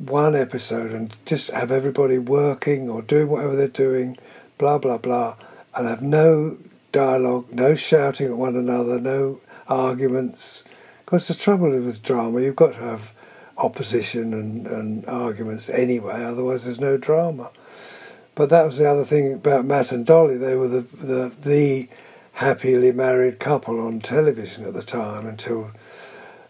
[SPEAKER 4] one episode and just have everybody working or doing whatever they're doing, blah blah blah, and have no dialogue, no shouting at one another, no arguments. Because the trouble with drama, you've got to have opposition and, and arguments anyway, otherwise there's no drama. But that was the other thing about Matt and Dolly. They were the the, the happily married couple on television at the time until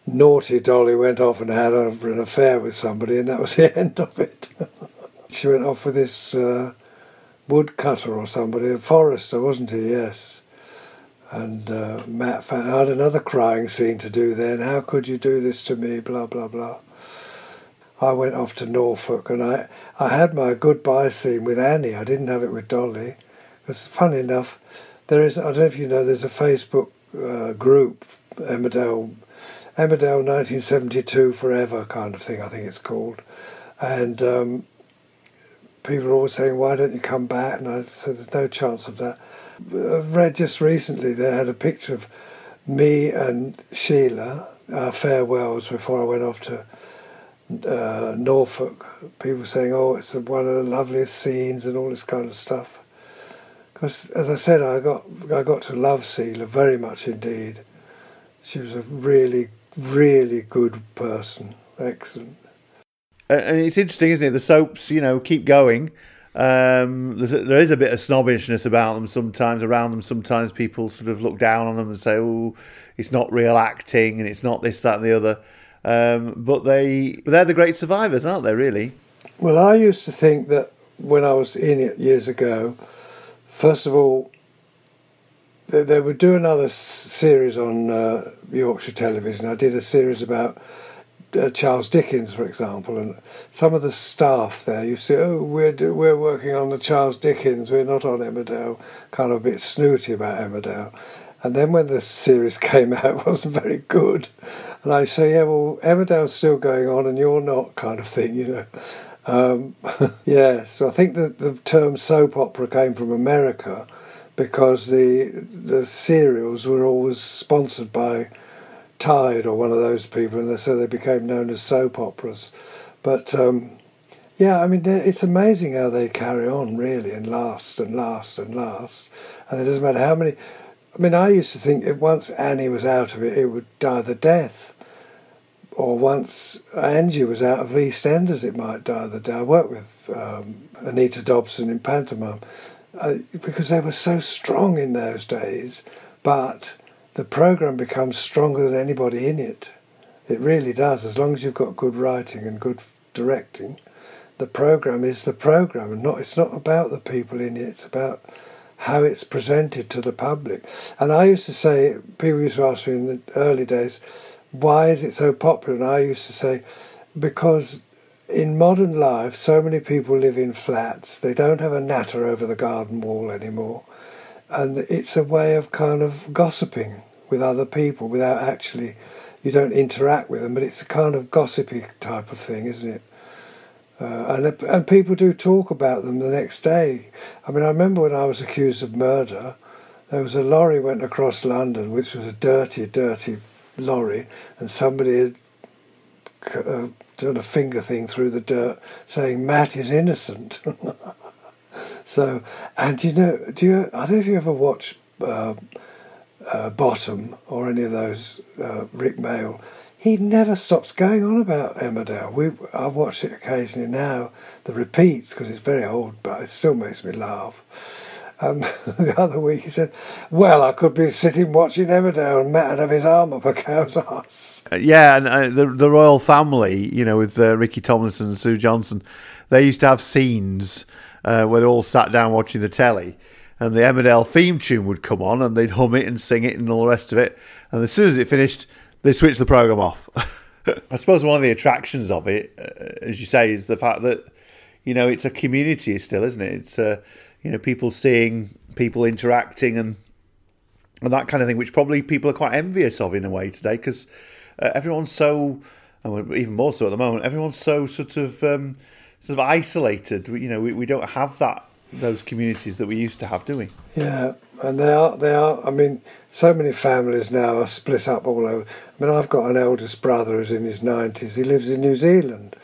[SPEAKER 4] naughty Dolly went off and had an affair with somebody, and that was the end of it. she went off with this uh, woodcutter or somebody, a forester, wasn't he? Yes. And uh, Matt found, had another crying scene to do then. How could you do this to me? Blah, blah, blah. I went off to Norfolk and I, I had my goodbye scene with Annie. I didn't have it with Dolly. Because, funny enough, there is, I don't know if you know, there's a Facebook uh, group, Emmerdale, Emmerdale 1972 Forever kind of thing, I think it's called. And um, people are always saying, why don't you come back? And I said, there's no chance of that. I read just recently they had a picture of me and Sheila, our farewells before I went off to uh, Norfolk. People saying, "Oh, it's one of the loveliest scenes" and all this kind of stuff. Because, as I said, I got I got to love Sheila very much indeed. She was a really, really good person. Excellent.
[SPEAKER 3] And it's interesting, isn't it? The soaps, you know, keep going. Um, there is a bit of snobbishness about them sometimes around them. Sometimes people sort of look down on them and say, "Oh, it's not real acting, and it's not this, that, and the other." Um, but they they're the great survivors, aren't they? Really?
[SPEAKER 4] Well, I used to think that when I was in it years ago, first of all, they, they would do another series on uh, Yorkshire television. I did a series about uh, Charles Dickens, for example, and some of the staff there, you see, oh, we're do, we're working on the Charles Dickens, we're not on Emmerdale, kind of a bit snooty about Emmerdale. And then when the series came out, it wasn't very good. And I say, yeah, well, Emmerdale's still going on and you're not, kind of thing, you know. Um, yeah, so I think that the term soap opera came from America because the the serials were always sponsored by Tide or one of those people, and so they became known as soap operas. But um, yeah, I mean, it's amazing how they carry on, really, and last and last and last. And it doesn't matter how many. I mean, I used to think if once Annie was out of it, it would die the death. Or once Angie was out of EastEnders, it might die the day. I worked with um, Anita Dobson in pantomime uh, because they were so strong in those days. But the program becomes stronger than anybody in it. It really does. As long as you've got good writing and good directing, the program is the program, and not. It's not about the people in it. It's about how it's presented to the public. And I used to say, people used to ask me in the early days, why is it so popular? And I used to say, because in modern life, so many people live in flats. They don't have a natter over the garden wall anymore. And it's a way of kind of gossiping with other people without actually, you don't interact with them, but it's a kind of gossipy type of thing, isn't it? Uh, and and people do talk about them the next day. I mean, I remember when I was accused of murder, there was a lorry went across London, which was a dirty, dirty lorry, and somebody had uh, done a finger thing through the dirt, saying Matt is innocent. so, and you know, do you? I don't know if you ever watch uh, uh, Bottom or any of those uh, Rik Mayall he never stops going on about Emmerdale. We I watch it occasionally now, the repeats because it's very old, but it still makes me laugh. Um, the other week he said, "Well, I could be sitting watching Emmerdale and Matt would have his arm up a cow's ass."
[SPEAKER 3] Uh, yeah, and uh, the the Royle Family, you know, with uh, Ricky Tomlinson and Sue Johnston, they used to have scenes uh, where they all sat down watching the telly, and the Emmerdale theme tune would come on, and they'd hum it and sing it and all the rest of it. And as soon as it finished, they switched the program off. I suppose one of the attractions of it, uh, as you say, is the fact that you know it's a community still, isn't it? It's uh, you know people seeing people interacting and and that kind of thing, which probably people are quite envious of in a way today because uh, everyone's so, and even more so at the moment, everyone's so sort of um, sort of isolated. You know, we, we don't have that those communities that we used to have, do we?
[SPEAKER 4] Yeah, and they are they are. I mean, so many families now are split up all over. I mean, I've got an eldest brother who's in his nineties. He lives in New Zealand,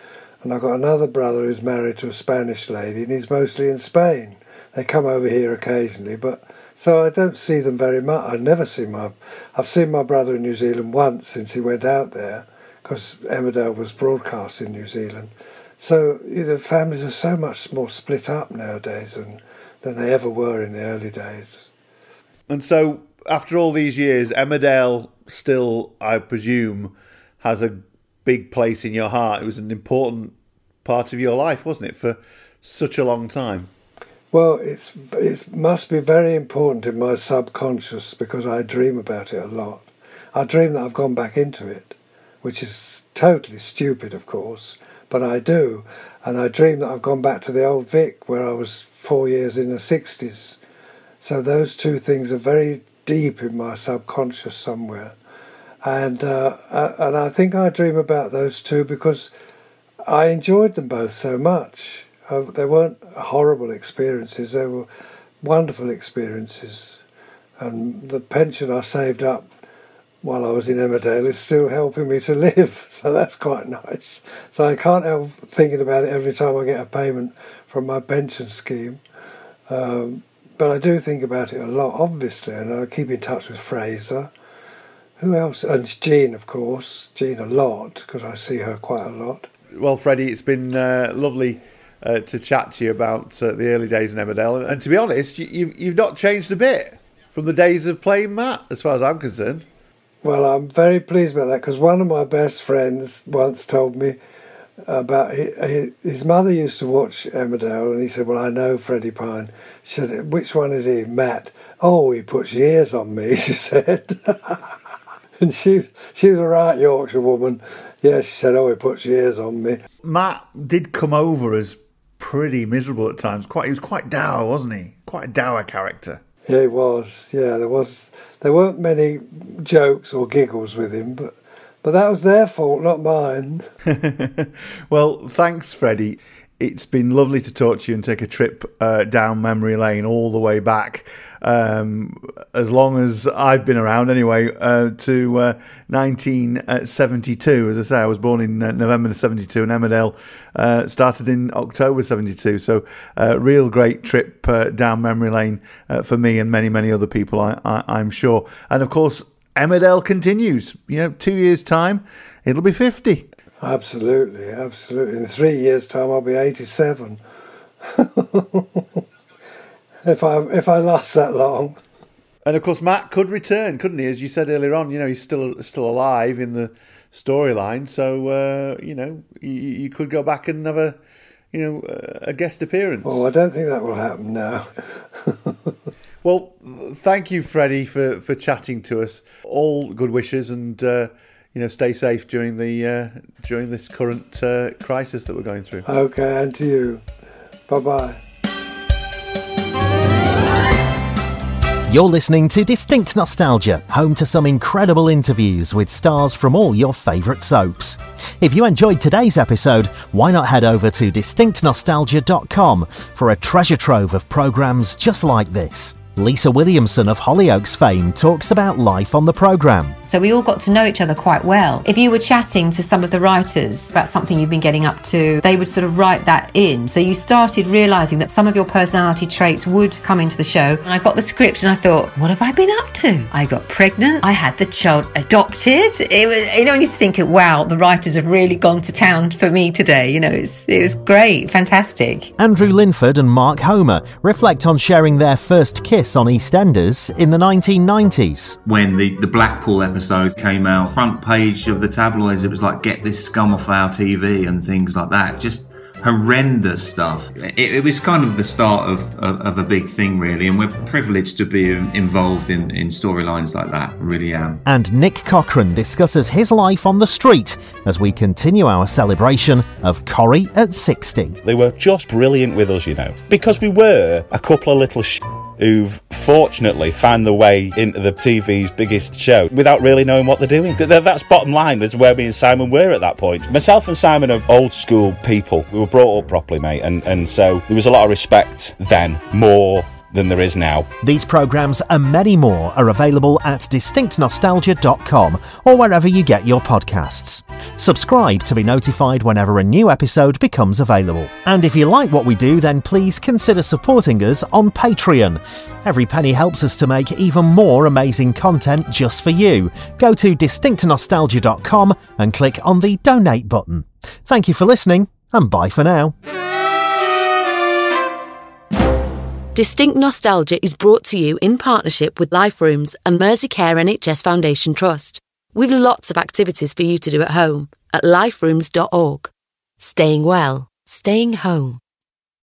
[SPEAKER 4] and I've got another brother who's married to a Spanish lady, and he's mostly in Spain. They come over here occasionally, but so I don't see them very much. I never see my. I've seen my brother in New Zealand once since he went out there, because Emmerdale was broadcast in New Zealand. So you know, families are so much more split up nowadays than than they ever were in the early days.
[SPEAKER 3] And so, after all these years, Emmerdale still, I presume, has a big place in your heart. It was an important part of your life, wasn't it, for such a long time?
[SPEAKER 4] Well, it's it must be very important in my subconscious because I dream about it a lot. I dream that I've gone back into it, which is totally stupid, of course, but I do. And I dream that I've gone back to the old Vic where I was four years in the 60s. So those two things are very deep in my subconscious somewhere. And, uh, and I think I dream about those two because I enjoyed them both so much. Uh, they weren't horrible experiences, they were wonderful experiences. And the pension I saved up while I was in Emmerdale is still helping me to live, so that's quite nice. So I can't help thinking about it every time I get a payment from my pension scheme. Um, but I do think about it a lot, obviously, and I keep in touch with Frazer. Who else? And Jean, of course. Jean a lot, because I see her quite a lot.
[SPEAKER 3] Well, Freddy, it's been uh, lovely uh, to chat to you about uh, the early days in Emmerdale. And to be honest, you, you've, you've not changed a bit from the days of playing Matt, as far as I'm concerned.
[SPEAKER 4] Well, I'm very pleased about that because one of my best friends once told me about his mother used to watch Emmerdale, and he said, "Well, I know Freddy Pyne." She said, "Which one is he, Matt?" "Oh, he puts years on me," she said. and she she was a right Yorkshire woman. Yeah, she said, "Oh, he puts years on me."
[SPEAKER 3] Matt did come over as pretty miserable at times. Quite, he was quite dour, wasn't he? Quite a dour character.
[SPEAKER 4] Yeah, he was. Yeah, there was. There weren't many jokes or giggles with him, but but that was their fault, not mine.
[SPEAKER 3] well, thanks, Freddy. It's been lovely to talk to you and take a trip uh, down memory lane all the way back, um, as long as I've been around anyway, uh, to uh, 1972. As I say, I was born in uh, November 72 and Emmerdale uh, started in October 72. So, uh, real great trip down memory lane for me and many, many other people, I, I, I'm sure. And of course, Emmerdale continues. You know, two years' time, it'll be 50.
[SPEAKER 4] Absolutely, absolutely. In three years' time, I'll be 87. if I if I last that long.
[SPEAKER 3] And of course, Matt could return, couldn't he? As you said earlier on, you know, he's still still alive in the storyline. So uh, you know, you, you, could go back and have a you know a guest appearance.
[SPEAKER 4] Oh, I don't think that will happen now.
[SPEAKER 3] well, thank you, Freddy, for for chatting to us. All good wishes and. Uh, you know, stay safe during the uh, during this current uh, crisis that we're going through.
[SPEAKER 4] Okay, and to you. Bye bye.
[SPEAKER 1] You're listening to Distinct Nostalgia, home to some incredible interviews with stars from all your favourite soaps. If you enjoyed today's episode, why not head over to distinctnostalgia.com for a treasure trove of programmes just like this. Lisa Williamson of Hollyoaks fame talks about life on the programme.
[SPEAKER 21] So we all got to know each other quite well. If you were chatting to some of the writers about something you've been getting up to, they would sort of write that in. So you started realising that some of your personality traits would come into the show. And I got the script and I thought, what have I been up to? I got pregnant. I had the child adopted. It was, you know, you just think, wow, the writers have really gone to town for me today. You know, it's, it was great, fantastic.
[SPEAKER 1] Andrew Lynford and Mark Homer reflect on sharing their first kiss on EastEnders in the 1990s.
[SPEAKER 22] When the, the Blackpool episode came out, front page of the tabloids, it was like, get this scum off our TV and things like that. Just horrendous stuff. It, it, was kind of the start of, of, of, a big thing, really, and we're privileged to be involved in, in storylines like that. Really am.
[SPEAKER 1] And Nick Cochrane discusses his life on the street as we continue our celebration of Corrie at 60.
[SPEAKER 23] They were just brilliant with us, you know, because we were a couple of little sh- who've fortunately found their way into the TV's biggest show without really knowing what they're doing. That's bottom line, is where me and Simon were at that point. Myself and Simon are old school people. We were brought up properly, mate, and, and so there was a lot of respect then, more than there is now.
[SPEAKER 1] These programmes and many more are available at distinctnostalgia.com or wherever you get your podcasts. Subscribe to be notified whenever a new episode becomes available. And if you like what we do, then please consider supporting us on Patreon. Every penny helps us to make even more amazing content just for you. Go to distinctnostalgia.com and click on the donate button. Thank you for listening, and bye for now.
[SPEAKER 2] Distinct Nostalgia is brought to you in partnership with Life Rooms and Merseycare NHS Foundation Trust. We've lots of activities for you to do at home at liferooms.org. Staying well, staying home.